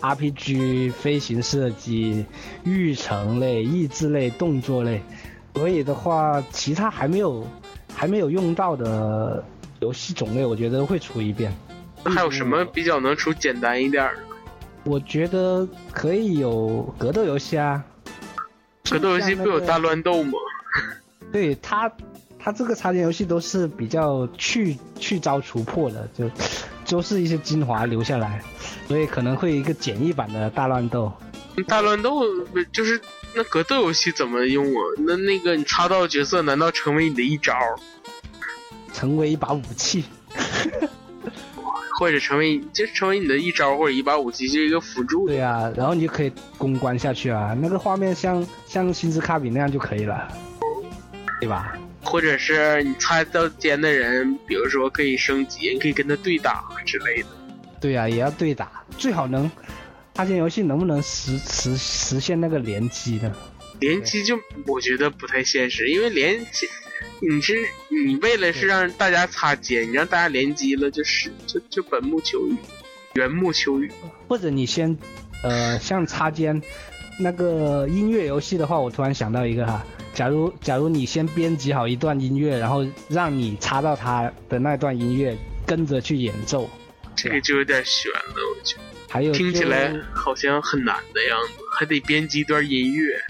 RPG、飞行射击、育成类、益智类、动作类，所以的话，其他还没有还没有用到的游戏种类，我觉得会出一遍。还有什么比较能出简单一点的？我觉得可以有格斗游戏啊。格斗游戏不有大乱斗吗？对他，他这个插件游戏都是比较去去招除破的，就都是一些精华留下来，所以可能会一个简易版的大乱斗。大乱斗不就是那格斗游戏怎么用啊？那那个你插到角色，难道成为你的一招？成为一把武器，或者成为就成为你的一招或者一把武器，就是一个辅助。对啊，然后你就可以攻关下去啊，那个画面像像星之卡比那样就可以了，对吧？或者是你插到肩的人，比如说可以升级，你可以跟他对打之类的。对呀、也要对打，最好能插件游戏能不能实实实现那个联机呢？联机就我觉得不太现实，因为联机你是你为了是让大家擦肩，你让大家联机了，就是就就本木求雨，原木求雨。或者你先，呃，像插肩那个音乐游戏的话，我突然想到一个哈，假如假如你先编辑好一段音乐，然后让你插到他的那段音乐，跟着去演奏，这个就有点悬了，我觉得还有听起来好像很难的样子，还得编辑一段音乐。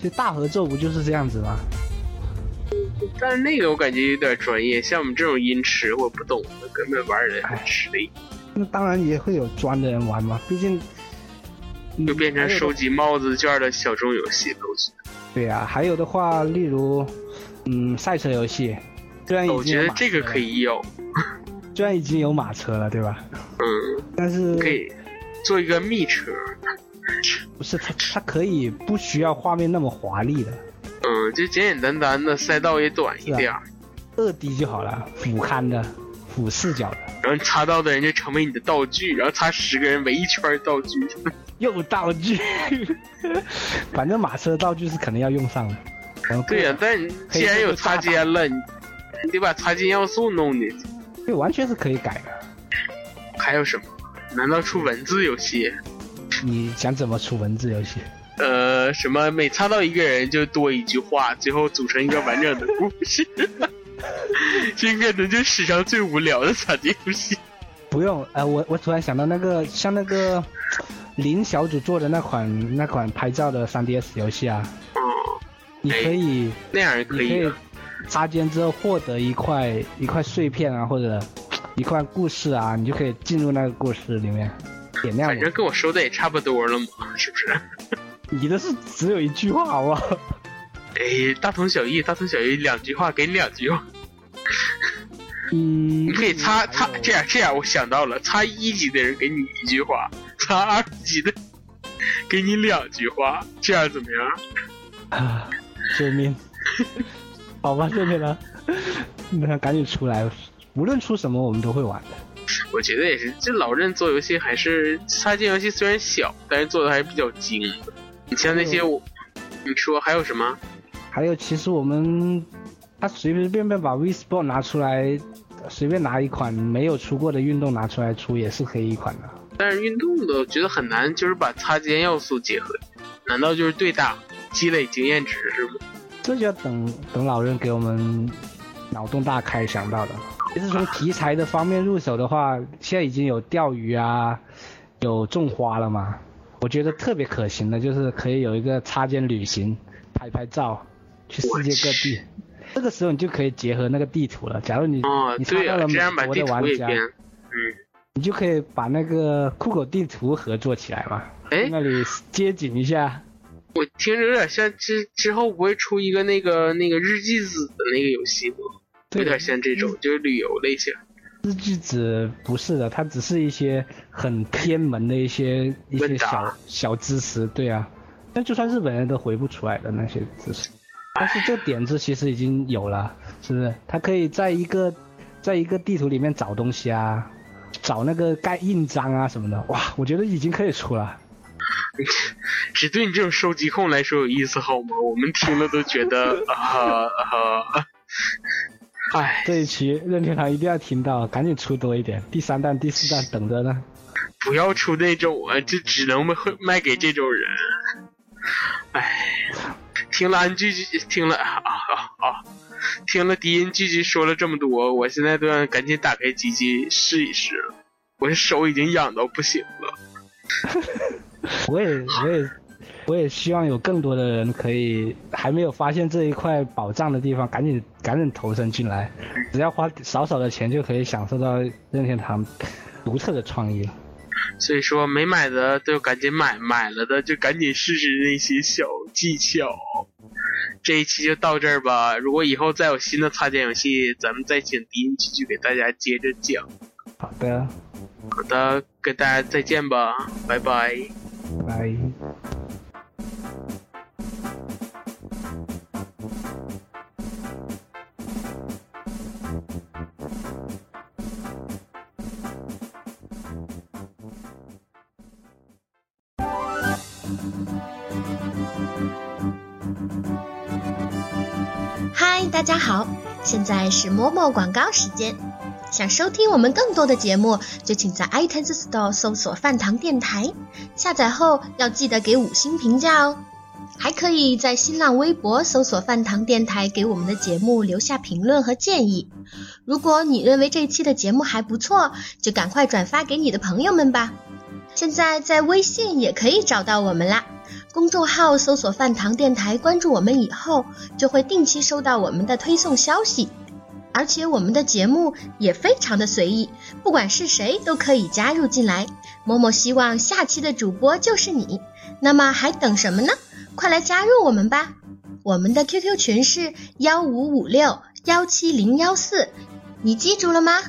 这大合奏不就是这样子吗？但是那个我感觉有点专业，像我们这种音痴或不懂的，根本玩的很吃力，那当然也会有专的人玩嘛，毕竟就变成收集。帽子券的小众游戏都是。对呀、还有的话，例如，嗯，赛车游戏，虽然已我经我觉得这个可以有，虽然已经有马车了，对吧？嗯，但是可以做一个密车，不是它它可以不需要画面那么华丽的，嗯，就简简单单的，赛道也短一点儿，二 D 就好了，俯瞰的、俯视角的，然后你擦到的人就成为你的道具，然后擦十个人围一圈道具。又道具，反正马车道具是肯定要用上的。然后对呀、但你既然有擦肩了，你你得把擦肩要素弄进去。对，完全是可以改的。还有什么？难道出文字游戏？你想怎么出文字游戏？呃，什么每擦到一个人就多一句话，最后组成一个完整的故事。这可能就史上最无聊的擦肩游戏。不用，呃，我我突然想到那个像那个林小组做的那款那款拍照的 3DS 游戏啊，嗯，你可以那样也可以可以插肩之后获得一块一块碎片啊，或者一块故事啊，你就可以进入那个故事里面，点亮反正跟我说的也差不多了嘛，是不是？你的是只有一句话，好不好？哎，大同小异，大同小异，两句话给你两句话。嗯，你可以擦还擦这样这样，我想到了，擦一级的人给你一句话，擦二级的给你两句话，这样怎么样？啊，救命！好吧，救命了，那赶紧出来，无论出什么我们都会玩的。我觉得也是，这老任做游戏还是他这游戏虽然小，但是做的还是比较精的。你像那些我，你说还有什么？还有，其实我们他随随便便把 Wii Sport 拿出来，随便拿一款没有出过的运动拿出来出，也是可以一款的。但是运动的我觉得很难，就是把擦肩要素结合。难道就是对打积累经验值是吗？这就要等等老人给我们脑洞大开想到的。其实从题材的方面入手的话，现在已经有钓鱼啊，有种花了嘛。我觉得特别可行的就是可以有一个擦肩旅行，拍拍照，去世界各地。这个时候你就可以结合那个地图了。假如你、哦你，插对啊，到了美国的玩家。嗯，你就可以把那个酷狗地图合作起来嘛，哎，那里街景一下。我听着有点像之之后不会出一个那个那个日记子的那个游戏吗？有点像这种，就是旅游类型。日记子不是的，它只是一些很偏门的一些一些小小知识，对啊。但就算日本人都回不出来的那些知识，但是这点子其实已经有了，是不是？他可以在一个在一个地图里面找东西啊，找那个盖印章啊什么的，哇，我觉得已经可以出了。只对你这种收集控来说有意思好吗？我们听了都觉得啊啊，唉，这一期任天堂一定要听到，赶紧出多一点，第三弹、第四弹等着呢。不要出那种啊，就只能卖卖给这种人。唉，听了安聚聚，听了啊啊啊，听了低音聚聚说了这么多，我现在都要赶紧打开机器试一试了。我的手已经痒到不行了。我也我也我也希望有更多的人可以还没有发现这一块宝藏的地方，赶紧赶紧投身进来，只要花少少的钱就可以享受到任天堂独特的创意了。所以说没买的都赶紧买，买了的就赶紧试试那些小技巧。这一期就到这儿吧，如果以后再有新的擦肩游戏，咱们再请迪恩继续给大家接着讲。好的，好的，跟大家再见吧，拜拜。拜。大家好，现在是某某广告时间。想收听我们更多的节目，就请在 iTunes Store 搜索“饭堂电台”，下载后要记得给五星评价哦。还可以在新浪微博搜索“饭堂电台”，给我们的节目留下评论和建议。如果你认为这期的节目还不错，就赶快转发给你的朋友们吧。现在在微信也可以找到我们啦。公众号搜索“饭堂电台”，关注我们以后，就会定期收到我们的推送消息。而且我们的节目也非常的随意，不管是谁都可以加入进来。某某希望下期的主播就是你，那么还等什么呢？快来加入我们吧！我们的 QQ 群是幺五五六幺七零幺四，你记住了吗？